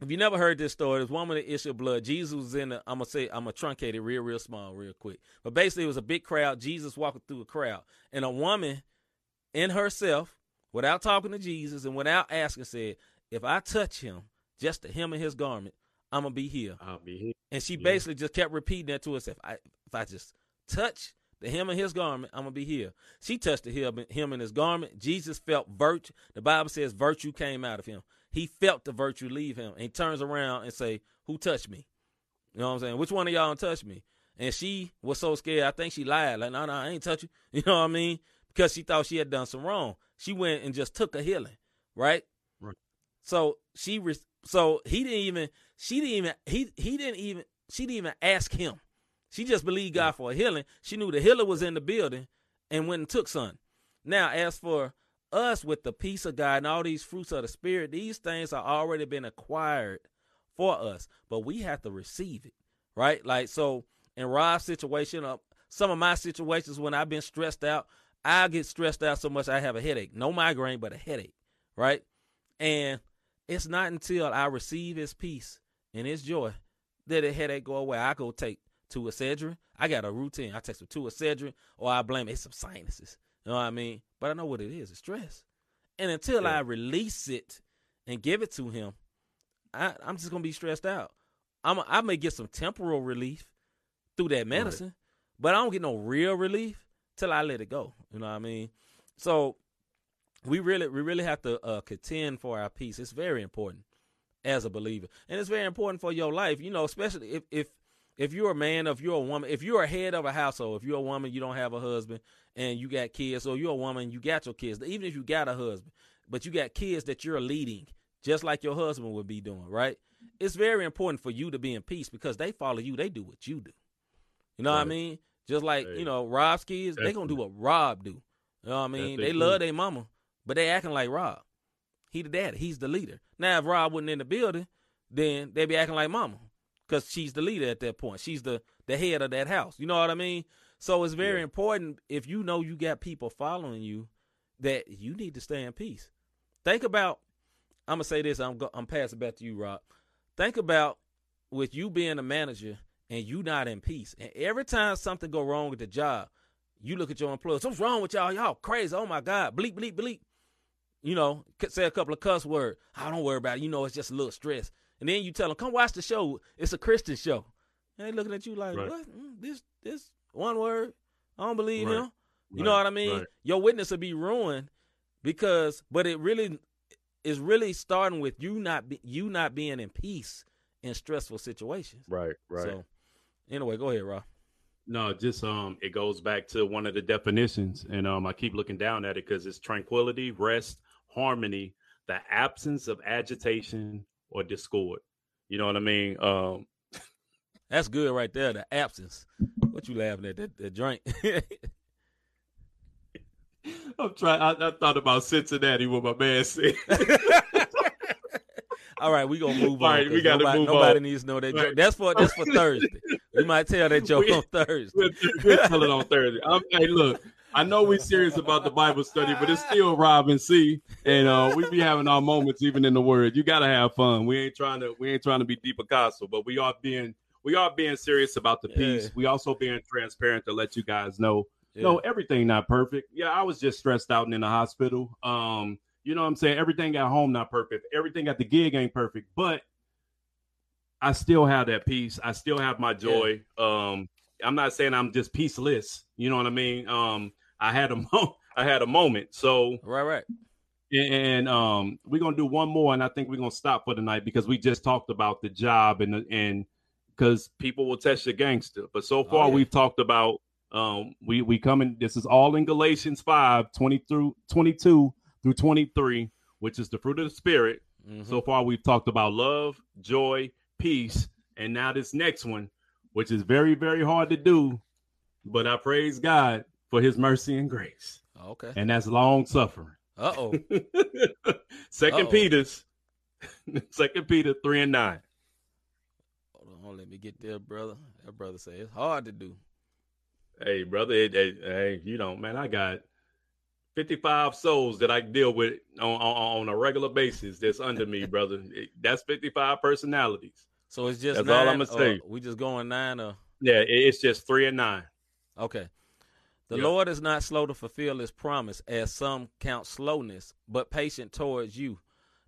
If you never heard this story, this woman with the issue of blood, Jesus was in the I'm gonna say I'm gonna truncate it real, real small, real quick. But basically it was a big crowd, Jesus walking through a crowd, and a woman in herself, without talking to Jesus and without asking, said, If I touch him, just the hem of his garment, I'm gonna be healed. I'll be here. And she Yeah. basically just kept repeating that to herself. I, if I just touch the hem of his garment, I'm gonna be healed. She touched the hem, him in his garment. Jesus felt virtue. The Bible says virtue came out of him. He felt the virtue leave him, and he turns around and say, "Who touched me?" You know what I'm saying? Which one of y'all touched me? And she was so scared. I think she lied. Like, no, no, I ain't touch you. You know what I mean? Because she thought she had done some wrong. She went and just took a healing, right? Right. So she, re- so he didn't even, she didn't even, he, he didn't even, she didn't even ask him. She just believed God for a healing. She knew the healer was in the building and went and took some. Now, as for us with the peace of God and all these fruits of the Spirit, these things are already been acquired for us, but we have to receive it, right? Like, so in Rob's situation, uh, some of my situations when I've been stressed out, I get stressed out so much I have a headache. No migraine, but a headache, right? And it's not until I receive his peace and his joy that the headache go away. I go take two Excedrin. I got a routine. I take some two Excedrin, or I blame it. It's some sinuses. You know what I mean? But I know what it is. It's stress. And until Yeah. I release it and give it to him, I, I'm just gonna be stressed out. I'm I may get some temporal relief through that medicine, but I don't get no real relief till I let it go. You know what I mean? So we really we really have to uh, contend for our peace. It's very important as a believer, and it's very important for your life. You know, especially if if if you're a man, if you're a woman, if you're a head of a household, if you're a woman, you don't have a husband, and you got kids, or you're a woman, you got your kids. Even if you got a husband, but you got kids that you're leading, just like your husband would be doing, right? It's very important for you to be in peace because they follow you. They do what you do. You know what I mean? Just like Hey. you know, Rob's kids, they gonna do what Rob do. You know what I mean? They love their mama, but they acting like Rob. He the daddy. He's the leader. Now, if Rob wasn't in the building, then they be acting like mama because she's the leader at that point. She's the the head of that house. You know what I mean? So it's very Yeah. important if you know you got people following you that you need to stay in peace. Think about. I'm gonna say this. I'm go, I'm passing back to you, Rob. Think about with you being a manager and you not in peace, and every time something go wrong with the job, you look at your employees. What's wrong with y'all? Y'all crazy? Oh my God! Bleep bleep bleep. You know, say a couple of cuss words. I don't worry about it. You know, it's just a little stress. And then you tell them, "Come watch the show. It's a Christian show." And they looking at you like, Right. "What? Mm, This this one word? I don't believe Right. him." You know what I mean? right. Your witness will be ruined because, but it really is really starting with you not be, you not being in peace in stressful situations. Right, right. So, anyway, go ahead, Rob. No, just um, it goes back to one of the definitions, and um, I keep looking down at it because it's tranquility, rest, harmony, the absence of agitation or discord. You know what I mean? Um, That's good right there. The absence. What you laughing at? That, that drink. I'm trying. I, I thought about Cincinnati. What my man said. All right, we gonna move All on. right, we gotta nobody, move nobody on. needs to know that Right. joke. That's for that's for Thursday. We might tell that joke We- on Thursday. we'll, we'll tell it on Thursday. I'm, hey, look, I know we're serious about the Bible study, but it's still Rob and C, and uh, we be having our moments even in the Word. You gotta have fun. We ain't trying to we ain't trying to be deep Picasso, but we are being we are being serious about the peace. Yeah. We also being transparent to let you guys know. Yeah. No, everything not perfect. Yeah, I was just stressed out and in the hospital. Um, you know what I'm saying? Everything at home not perfect. Everything at the gig ain't perfect, but I still have that peace. I still have my joy. Um, I'm not saying I'm just peaceless. You know what I mean? Um, I had a mo- I had a moment. So Right, right. and um, we're gonna do one more, and I think we're gonna stop for the night because we just talked about the job and and because people will test your gangster. But so far, yeah. we've talked about um, we we coming. This is all in Galatians 5, 20 through 22 through 23, which is the fruit of the spirit. Mhm. So far, we've talked about love, joy, peace, and now this next one, which is very very hard to do, but I praise God for His mercy and grace, okay. and that's long suffering. Uh oh. 2nd Uh-oh. Peter's, Second Peter three and nine. Hold on, let me get there, brother. That brother say it's hard to do. Hey, brother, it, it- hey, you know, man, I got fifty five souls that I deal with on, on on a regular basis. That's under me, brother. It- that's fifty five personalities. So it's just That's nine. all I'ma say. We just going nine or Yeah, it, it's just three and nine. okay. The Yep. Lord is not slow to fulfill his promise, as some count slowness, but patient towards you,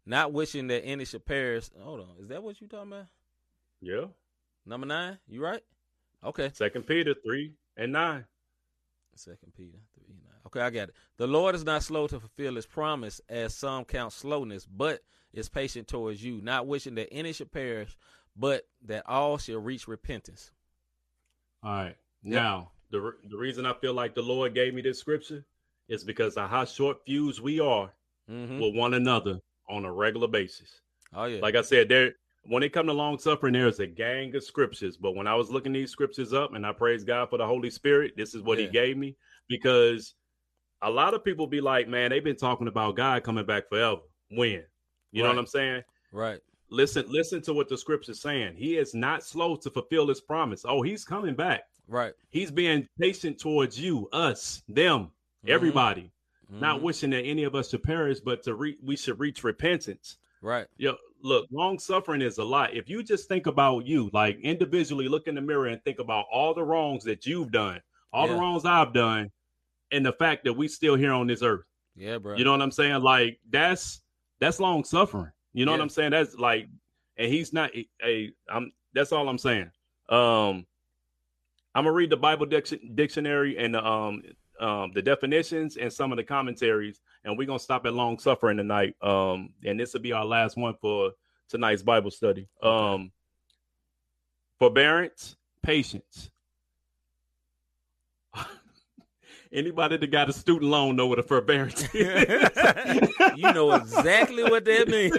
not wishing that any should perish. Hold on. Is that what you talking about? Yeah, Number nine? You right? Okay. Second Peter three and nine. Second Peter three nine. Okay, I got it. The Lord is not slow to fulfill his promise, as some count slowness, but is patient towards you, not wishing that any should perish, but that all shall reach repentance. All right. Yep. Now, the the reason I feel like the Lord gave me this scripture is because of how short fused we are Mm-hmm. with one another on a regular basis. Oh yeah. Like I said, there when it come to long suffering, there's a gang of scriptures. But when I was looking these scriptures up, and I praise God for the Holy Spirit, this is what He gave me because a lot of people be like, "Man, they've been talking about God coming back forever. When? You know what I'm saying? right. Listen, listen to what the scripture's saying. He is not slow to fulfill His promise. Oh, He's coming back. Right. He's being patient towards you, us, them, Mhm. everybody. Not Mhm. wishing that any of us should perish, but to re- we should reach repentance. right. Yo, look, long suffering is a lot. If you just think about you, like individually, look in the mirror and think about all the wrongs that you've done, all the wrongs I've done, and the fact that we still here on this earth. Yeah, bro. You know what I'm saying? Like that's that's long suffering. You know what I'm saying? That's like, and he's not a. I'm. That's all I'm saying. Um, I'm gonna read the Bible dic- dictionary and the um um the definitions and some of the commentaries, and we're gonna stop at long suffering tonight. Um, and this will be our last one for tonight's Bible study. Okay. Um, forbearance, patience. Anybody that got a student loan know what a forbearance is. you know exactly what that means.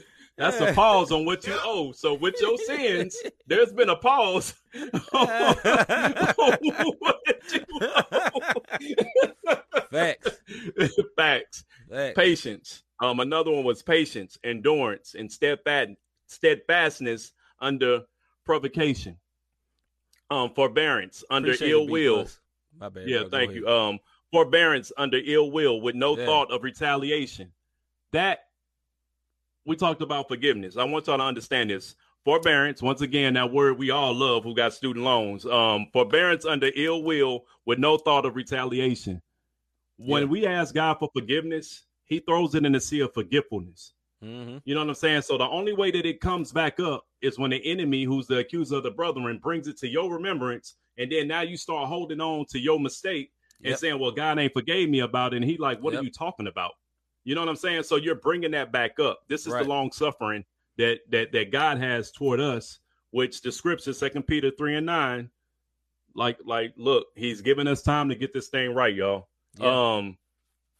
That's a pause on what you owe. So with your sins, there's been a pause on what you owe. Facts. Facts. Facts. Patience. Um, another one was patience, endurance, and steadfast steadfastness under provocation. Um, forbearance under Appreciate ill will. My bad. Yeah, bro. Thank you. Um, forbearance under ill will with no Yeah. thought of retaliation. That we talked about forgiveness. I want y'all to understand this. Forbearance, once again, that word we all love who got student loans. Um, forbearance under ill will with no thought of retaliation. When Yeah. we ask God for forgiveness, He throws it in the sea of forgetfulness. Mhm. You know what I'm saying? So the only way that it comes back up is when the enemy, who's the accuser of the brethren, brings it to your remembrance, and then now you start holding on to your mistake and Yep. saying, "Well, God ain't forgave me about it." And He like, "What Yep. are you talking about?" You know what I'm saying? So you're bringing that back up. This is Right. the long suffering that that that God has toward us which the scripture, Second Peter three and nine, like like look, he's giving us time to get this thing right, y'all. Yeah. Um,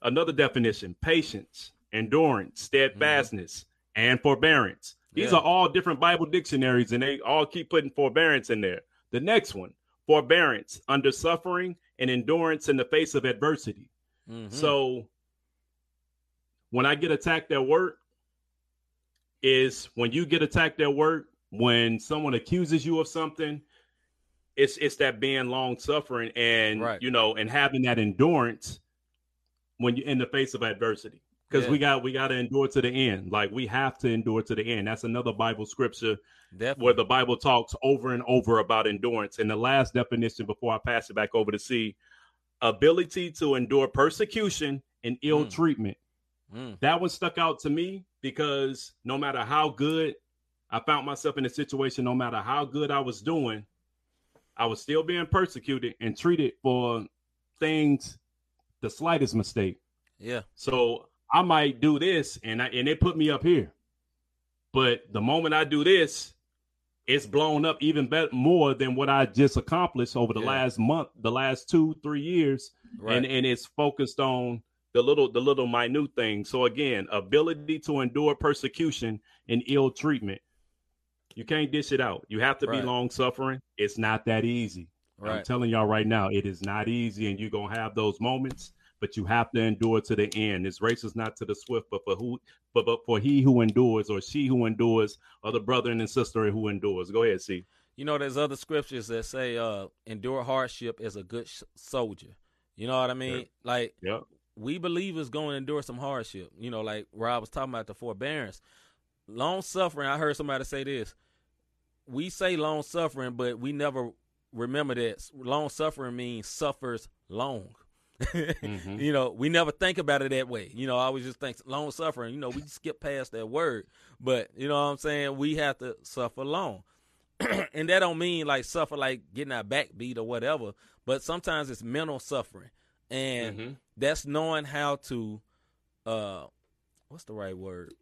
another definition: patience, endurance, steadfastness, and forbearance. These Yeah. are all different Bible dictionaries, and they all keep putting forbearance in there. The next one: forbearance under suffering and endurance in the face of adversity. Mhm. So when I get attacked at work, is when you get attacked at work, when someone accuses you of something, it's it's that being long suffering and Right. you know and having that endurance when you're in the face of adversity. Because Yeah. we got we got to endure to the end. Like we have to endure to the end. That's another Bible scripture Definitely. where the Bible talks over and over about endurance. And the last definition before I pass it back over to C, ability to endure persecution and ill Mm. treatment. Mm. That one stuck out to me because no matter how good I found myself in a situation, no matter how good I was doing, I was still being persecuted and treated for things, the slightest mistake. Yeah. So I might do this and I, and it put me up here. But the moment I do this, it's blown up even better more than what I just accomplished over the Yeah. last month, the last two, three years. Right. And and it's focused on the little the little minute things. So again, ability to endure persecution and ill treatment. You can't dish it out. You have to Right. be long suffering. It's not that easy. I'm telling y'all right now, it is not easy, and you're gonna have those moments, but you have to endure to the end. This race is not to the swift, but for who, but, but for he who endures, or she who endures, or the brother and sister who endures. Go ahead, C. You know, there's other scriptures that say, uh, endure hardship as a good sh- soldier. You know what I mean? Yeah. Like, Yep. We believe believers going to endure some hardship. You know, like Rob was talking about the forbearance. Long suffering, I heard somebody say this. We say long suffering, but we never remember that long suffering means suffers long. Mhm. You know, we never think about it that way. You know, I always just think long suffering, you know, we skip past that word. But you know what I'm saying? We have to suffer long. and that don't mean like suffer like getting our back beat or whatever, but sometimes it's mental suffering. And Mhm. That's knowing how to uh what's the right word?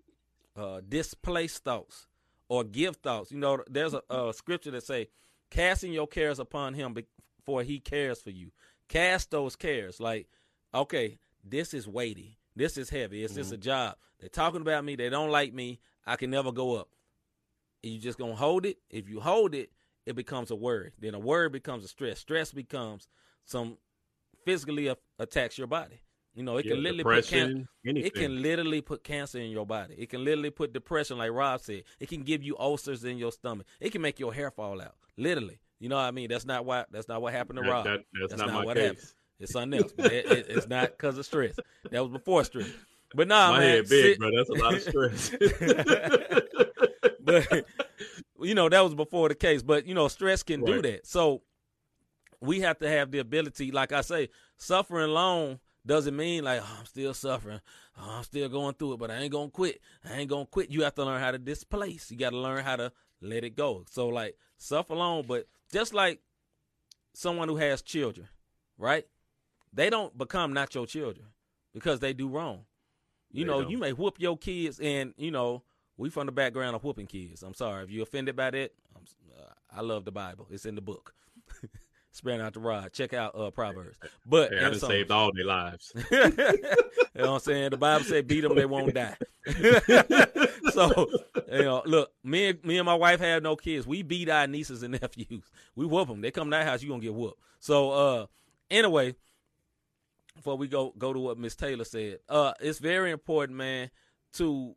Uh displace thoughts or give thoughts. You know, there's a, a scripture that say, casting your cares upon him for he cares for you. Cast those cares. Like, okay, this is weighty. This is heavy. It's just a job. They're talking about me. They don't like me. I can never go up. You just gonna hold it. If you hold it, it becomes a worry. Then a worry becomes a stress. Stress becomes some physically a- attacks your body. You know, it Yeah, can literally put can- anything. it can literally put cancer in your body. It can literally put depression, like Rob said. It can give you ulcers in your stomach. It can make your hair fall out. Literally. You know what I mean? That's not what that's not what happened to That- Rob. that- that's not my what case. happened. It's something else. But it, it- it's not because of stress. That was before stress. But nah, My man. head big, sit- bro. That's a lot of stress. but you know that was before the case but you know stress can do that so we have to have the ability like i say suffering long doesn't mean like oh, i'm still suffering oh, i'm still going through it but i ain't gonna quit i ain't gonna quit you have to learn how to displace you got to learn how to let it go so like suffer long but just like someone who has children right they don't become not your children because they do wrong you They know, don't. you may whoop your kids, and you know, we from the background of whooping kids. I'm sorry if you offended by that. I'm, uh, I love the Bible; it's in the book. Sparing out the rod. Check out uh, Proverbs. But Hey, I done saved all their lives. you know what I'm saying? The Bible said, "Beat them, they won't die." so, you know, look, me and me and my wife have no kids. We beat our nieces and nephews. We whoop them. They come to our house, you gonna get whooped. So, uh, anyway, before we go go to what Miss Taylor said, uh, it's very important, man, to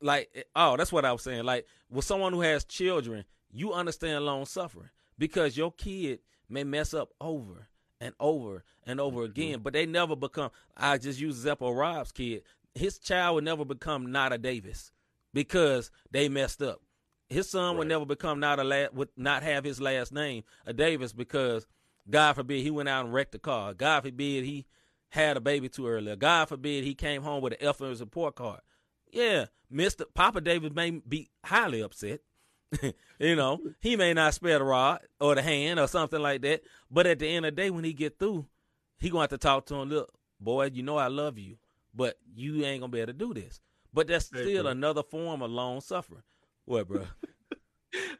like. Oh, that's what I was saying. Like with someone who has children, you understand long suffering because your kid may mess up over and over and over mm-hmm. again, but they never become. I just use of Rob's kid. His child would never become Nada Davis because they messed up. His son would Right. never become not a la- would not have his last name a Davis because God forbid he went out and wrecked a car. God forbid he had a baby too early. God forbid he came home with an F in his report card. Yeah, Mister Papa Davis may be highly upset. you know, he may not spare the rod or the hand or something like that. But at the end of the day, when he get through, he gonna have to talk to him. Look, boy, you know I love you, but you ain't gonna be able to do this. But that's still another form of long suffering. What, bro?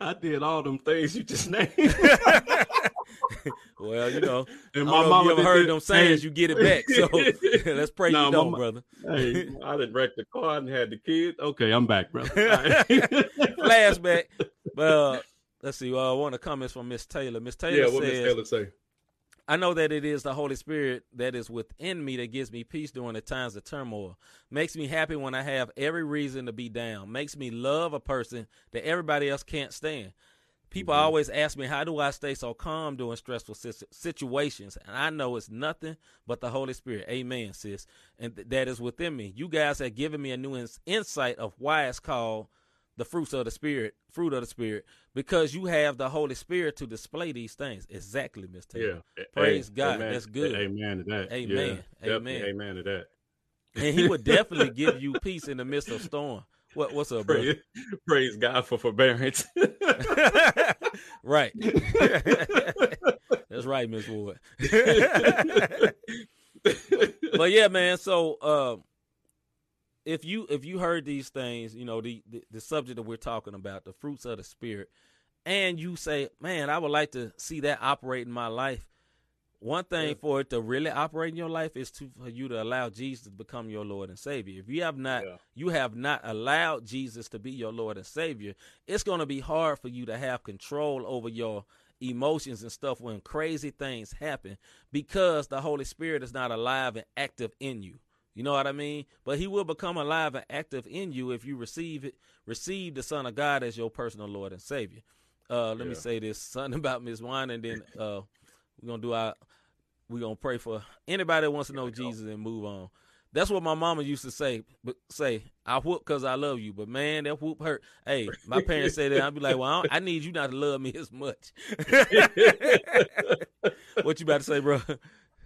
I did all them things you just named. well, you know, and my mama you ever heard them sayings, hey. you get it back. So let's pray nah, you don't, my, brother. hey, I didn't wreck the car and had the kids. Okay, I'm back, brother. Flashback. Well, let's see. Uh, one of the comments from Miss Taylor. Miss Taylor yeah, what Miss Taylor say? I know that it is the Holy Spirit that is within me that gives me peace during the times of turmoil. Makes me happy when I have every reason to be down. Makes me love a person that everybody else can't stand. People mm-hmm. always ask me, how do I stay so calm during stressful situations? And I know it's nothing but the Holy Spirit. Amen, sis. And th- that is within me. You guys have given me a new ins- insight of why it's called the fruits of the Spirit, fruit of the Spirit, because you have the Holy Spirit to display these things. Exactly, Mr. Taylor. Yeah. Praise God. Amen. That's good. Amen to that. Amen. Yeah, amen. Amen to that. And he would definitely give you peace in the midst of storm. What what's up, bro? Praise, praise God for forbearance. right. That's right, Miss Ward. but yeah, man. So uh, if you if you heard these things, you know the, the the subject that we're talking about, the fruits of the spirit, and you say, "Man, I would like to see that operate in my life." One thing yeah. for it to really operate in your life is to for you to allow Jesus to become your Lord and Savior. If you have not yeah. you have not allowed Jesus to be your Lord and Savior, it's going to be hard for you to have control over your emotions and stuff when crazy things happen because the Holy Spirit is not alive and active in you. You know what I mean? But he will become alive and active in you if you receive it, receive the Son of God as your personal Lord and Savior. Uh, let yeah. me say this something about Miss Wine, and then uh, we're gonna do our we're gonna pray for anybody that wants to know Jesus and move on. That's what my mama used to say. But say I whoop because I love you, but man, that whoop hurt. Hey, my parents say that I'd be like, well, I, I, need you not to love me as much. what you about to say, bro?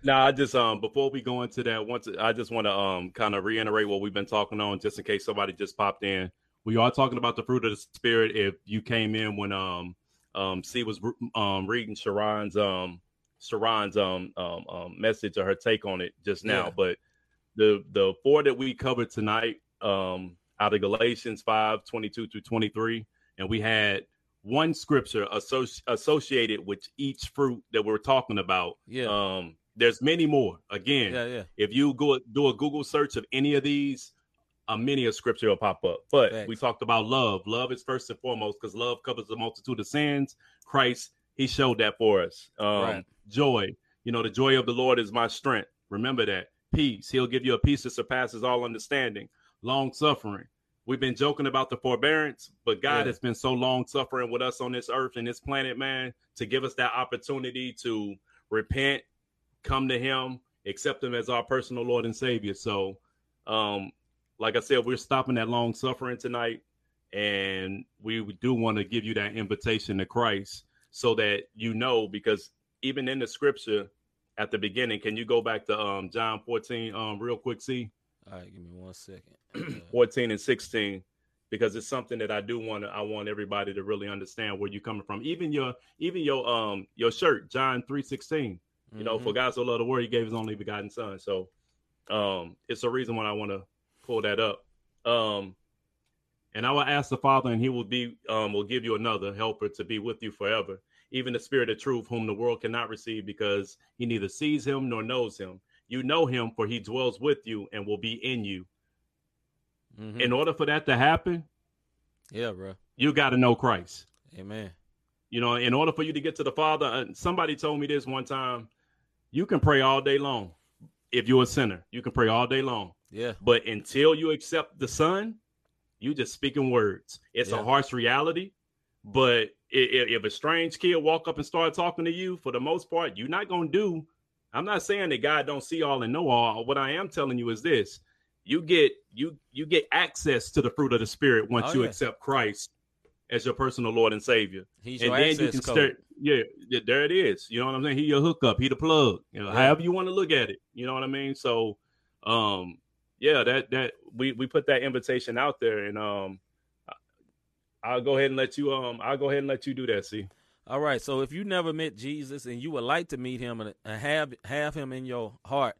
No, I just um before we go into that, once I just want to um kind of reiterate what we've been talking on, just in case somebody just popped in. We are talking about the fruit of the spirit. If you came in when um um C was um reading Sharon's um Sharon's um, um, um, message or her take on it just now. Yeah. But the the four that we covered tonight um, out of Galatians 5, 22 through 23, and we had one scripture associ- associated with each fruit that we're talking about. Yeah. Um, there's many more. Again, yeah, yeah. if you go do a Google search of any of these, a many a scripture will pop up. But Thanks. we talked about love. Love is first and foremost because love covers the multitude of sins. Christ, he showed that for us. Um, right joy. You know, the joy of the Lord is my strength. Remember that. Peace. He'll give you a peace that surpasses all understanding. Long suffering. We've been joking about the forbearance, but God yeah. has been so long suffering with us on this earth and this planet, man, to give us that opportunity to repent, come to Him, accept Him as our personal Lord and Savior. So, um, like I said, we're stopping that long suffering tonight, and we do want to give you that invitation to Christ so that you know because even in the scripture at the beginning, can you go back to um, John 14 um, real quick, C? All right, give me one second. 14 and 16 because it's something that I do want to I want everybody to really understand where you're coming from. Even your even your um your shirt, John 3:16. You mm-hmm. know, for mm-hmm. God so loved the world, he gave his only begotten son. So um it's a reason why I want to pull that up. Um and I will ask the Father, and he will be um will give you another helper to be with you forever even the spirit of truth, whom the world cannot receive because he neither sees him nor knows him. You know him, for he dwells with you and will be in you. Mm-hmm. In order for that to happen, yeah, bro, you got to know Christ. Amen. You know, in order for you to get to the Father, uh, somebody told me this one time you can pray all day long. If you're a sinner, you can pray all day long. Yeah. But until you accept the Son, you just speaking words. It's yeah. a harsh reality, but if, a strange kid walk up and start talking to you, for the most part, you're not gonna do. I'm not saying that God don't see all and know all. What I am telling you is this: you get you you get access to the fruit of the spirit once oh, you accept Christ as your personal Lord and Savior. He's and then you can code. start. Yeah, there it is. You know what I'm saying? He your hookup. He the plug. You know, yeah. however you want to look at it. You know what I mean? So, um, yeah, that that we we put that invitation out there, and um, I'll go ahead and let you um I'll go ahead and let you do that, C. All right. So if you never met Jesus and you would like to meet him and, have have him in your heart,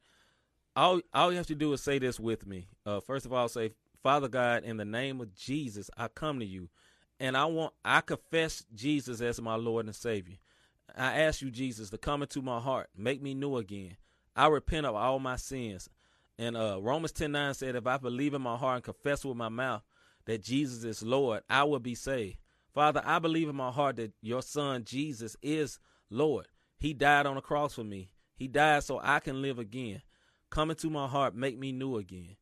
all all you have to do is say this with me. Uh, first of all, say, Father God, in the name of Jesus, I come to you, and I want I confess Jesus as my Lord and Savior. I ask you, Jesus, to come into my heart, make me new again. I repent of all my sins. And uh, Romans 10 9 said, If I believe in my heart and confess with my mouth that Jesus is Lord, I will be saved. Father, I believe in my heart that your son Jesus is Lord. He died on the cross for me. He died so I can live again. Come into my heart, make me new again.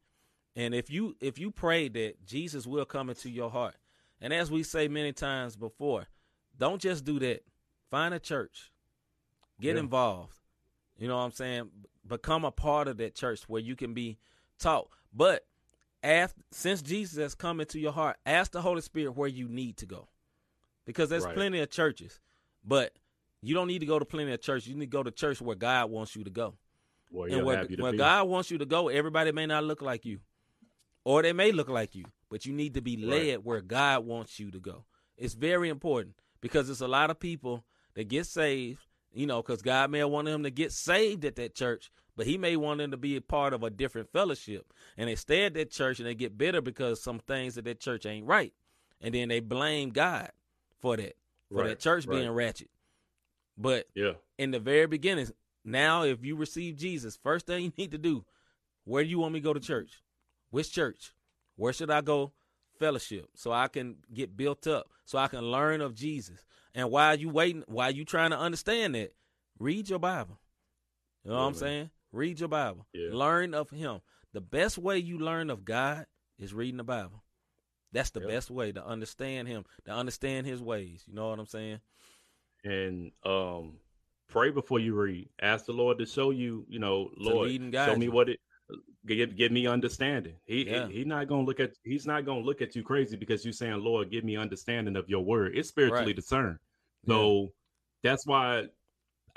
And if you if you pray that Jesus will come into your heart, and as we say many times before, don't just do that. Find a church. Get yeah. involved. You know what I'm saying? Become a part of that church where you can be taught. But ask, since Jesus has come into your heart, ask the Holy Spirit where you need to go. Because there's right. plenty of churches. But you don't need to go to plenty of churches. You need to go to church where God wants you to go. Well, and where, where God wants you to go, everybody may not look like you. Or they may look like you, but you need to be led right. where God wants you to go. It's very important because it's a lot of people that get saved, you know, because God may want them to get saved at that church, but He may want them to be a part of a different fellowship. And they stay at that church and they get bitter because some things at that church ain't right. And then they blame God for that, for right. that church right. being ratchet. But yeah. in the very beginning, now if you receive Jesus, first thing you need to do, where do you want me to go to church? Which church? Where should I go? Fellowship, so I can get built up, so I can learn of Jesus. And while you waiting, while you trying to understand that, read your Bible. You know what I'm saying? Read your Bible. Yeah. Learn of Him. The best way you learn of God is reading the Bible. That's the yep. best way to understand Him, to understand His ways. You know what I'm saying? And um, pray before you read. Ask the Lord to show you. You know, Lord, show me what it give give me understanding. He yeah. he, he not gonna look at he's not gonna look at you crazy because you're saying, Lord, give me understanding of your word. It's spiritually right. discerned. So yeah. that's why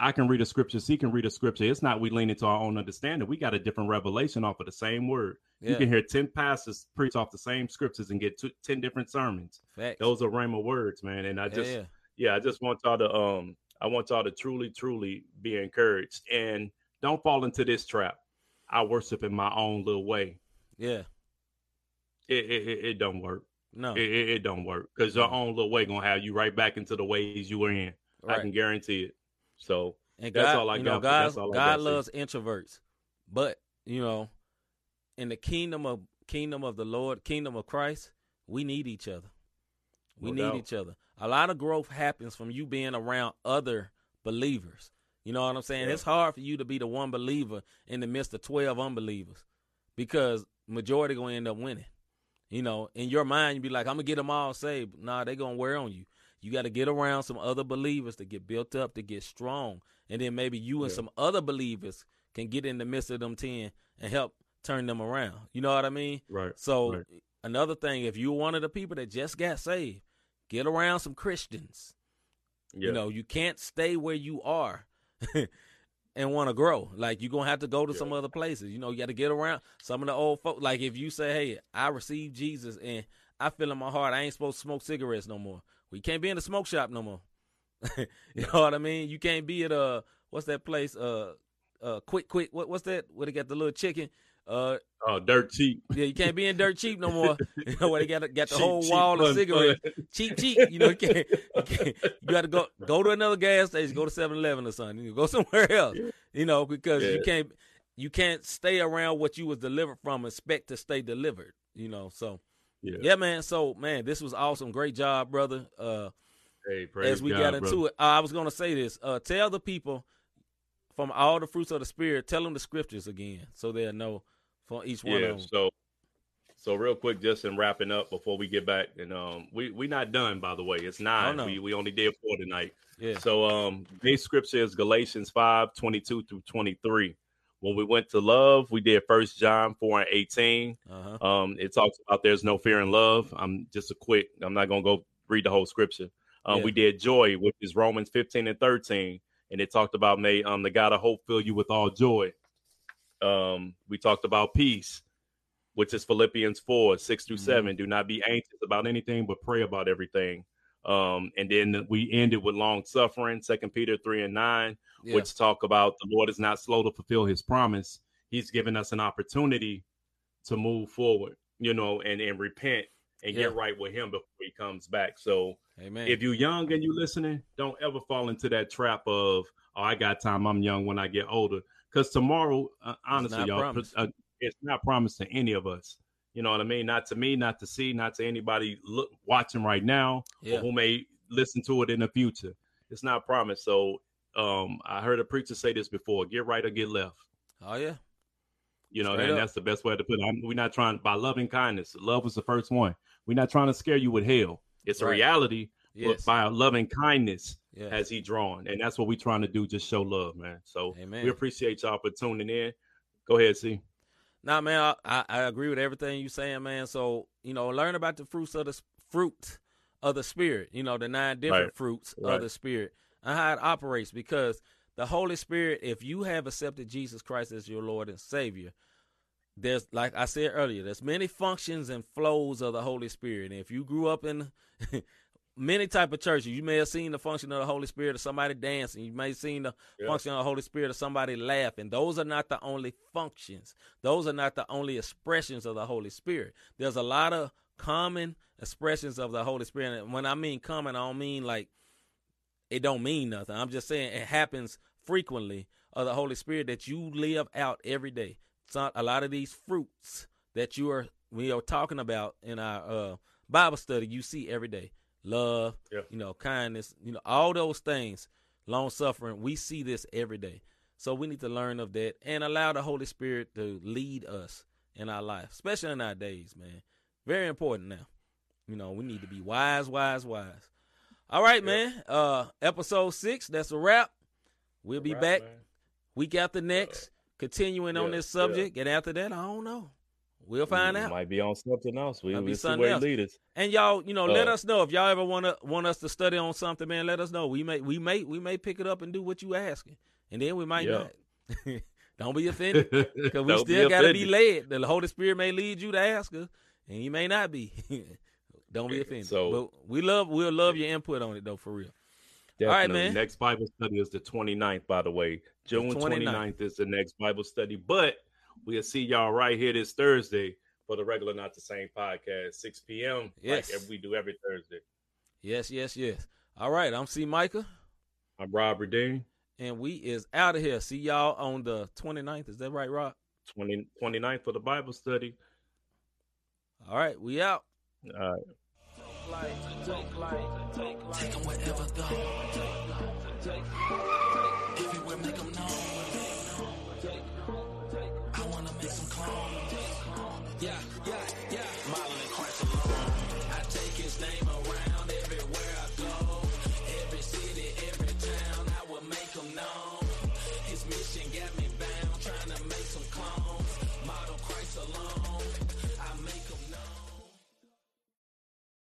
I can read a scripture, he can read a scripture. It's not we lean into our own understanding. We got a different revelation off of the same word. Yeah. You can hear 10 pastors preach off the same scriptures and get two, 10 different sermons. Facts. Those are rhema words, man. And I just, yeah, yeah, I just want y'all to, um, I want y'all to truly, truly be encouraged and don't fall into this trap. I worship in my own little way. Yeah. It, it, it, it don't work. No, it, it, it don't work because your own little way gonna have you right back into the ways you were in. Right. I can guarantee it. So and God, that's all I you got. Know, God, God got loves introverts, but you know, in the kingdom of kingdom of the Lord, kingdom of Christ, we need each other. We no need doubt. each other. A lot of growth happens from you being around other believers. You know what I'm saying? Yeah. It's hard for you to be the one believer in the midst of 12 unbelievers because majority going to end up winning. You know, in your mind, you be like, I'm going to get them all saved. Nah, they going to wear on you. You got to get around some other believers to get built up, to get strong. And then maybe you and some other believers can get in the midst of them 10 and help turn them around. You know what I mean? Right. So, right. another thing, if you're one of the people that just got saved, get around some Christians. Yeah. You know, you can't stay where you are. and want to grow. Like you're gonna have to go to yeah. some other places. You know, you got to get around some of the old folks. Like if you say, "Hey, I received Jesus and I feel in my heart I ain't supposed to smoke cigarettes no more," we can't be in the smoke shop no more. you know what I mean? You can't be at a what's that place? Uh, uh, quick, quick. What what's that? Where they got the little chicken? Uh, oh, dirt cheap. Yeah, you can't be in dirt cheap no more. you know where they got got the cheap, whole wall cheap, of cigarettes. cheap, cheap. You know, you can't, you, can't, you got to go go to another gas station, go to 7-Eleven or something. You go somewhere else. You know, because yeah. you can't you can't stay around what you was delivered from. Expect to stay delivered. You know, so yeah, yeah man. So man, this was awesome. Great job, brother. Uh, hey, as we God, got into brother. it, uh, I was gonna say this. Uh, tell the people from all the fruits of the spirit. Tell them the scriptures again, so they'll know for each one yeah, of them. So, so real quick, just in wrapping up before we get back, and um, we we not done by the way. It's nine. Oh, no. We we only did four tonight. Yeah. So um, base scripture is Galatians 5, 22 through twenty three. When we went to love, we did First John four and 18 uh-huh. Um, it talks about there's no fear in love. I'm just a quick. I'm not gonna go read the whole scripture. Um, yeah. We did joy, which is Romans 15 and 13, and it talked about may um the God of hope fill you with all joy. Um, we talked about peace, which is Philippians 4, 6 through mm-hmm. 7. Do not be anxious about anything, but pray about everything. Um, and then we ended with long suffering, Second Peter 3 and 9, yeah. which talk about the Lord is not slow to fulfill his promise. He's given us an opportunity to move forward, you know, and, and repent and Yeah. get right with him before he comes back. So Amen. if you're young and you're listening, don't ever fall into that trap of, oh, I got time. I'm young when I get older. Because tomorrow, uh, honestly, not y'all, uh, it's not promised to any of us. You know what I mean? Not to me, not to C, not to anybody look watching right now Yeah. or who may listen to it in the future. It's not promised. So um, I heard a preacher say this before: get right or get left. oh yeah. You know, Straight and up. that's the best way to put it. I'm, we're not trying by loving kindness. Love was the first one. We're not trying to scare you with hell. It's a reality, Yes. by a loving kindness yes. has he drawn, and that's what we're trying to do. Just show love, man. So Amen. we appreciate y'all for tuning in. Go ahead, see. Nah, man, I, I, I agree with everything you saying, man. So you know, learn about the fruits of the fruit of the spirit. You know, the nine different Right. fruits Right. of the spirit and how it operates. Because the Holy Spirit, if you have accepted Jesus Christ as your Lord and Savior, there's like I said earlier, there's many functions and flows of the Holy Spirit. And if you grew up in many type of churches, you may have seen the function of the Holy Spirit of somebody dancing. You may have seen the Yeah. function of the Holy Spirit of somebody laughing. Those are not the only functions. Those are not the only expressions of the Holy Spirit. There's a lot of common expressions of the Holy Spirit. And when I mean common, I don't mean like it don't mean nothing. I'm just saying it happens frequently of the Holy Spirit that you live out every day. It's not a lot of these fruits that you are we are talking about in our uh, Bible study. You see every day love, Yeah. you know, kindness, you know, all those things, long suffering. We see this every day, so we need to learn of that and allow the Holy Spirit to lead us in our life, especially in our days, man. Very important now. You know, we need to be wise, wise, wise. All right, Yep. man. Uh episode six, that's a wrap. We'll be Right, back man. week after next, continuing on this subject. And after that, I don't know. We'll find We out. Might be on something else. We Might be will see something else. lead. And y'all, you know, let Uh, us know if y'all ever want to want us to study on something, man. Let us know. We may, we may, we may pick it up and do what you asking, and then we might Yeah. not. don't be offended, because we still got to be led. The Holy Spirit may lead you to ask us, and you may not be. don't be offended. So- but we love, we'll love your input on it though, for real. right, Definitely. man. Next Bible study is the 29th, by the way. June 29th. 29th is the next Bible study. But we'll see y'all right here this Thursday for the regular Not the Same podcast, 6 p.m. Yes. Like we do every Thursday. Yes, yes, yes. All right, I'm C. Micah, I'm Robert Dean. and we is out of here. See y'all on the 29th. Is that right, Rob? 20, 29th for the Bible study. All right, we out. Uh, Take 'em wherever though. Everywhere make 'em known.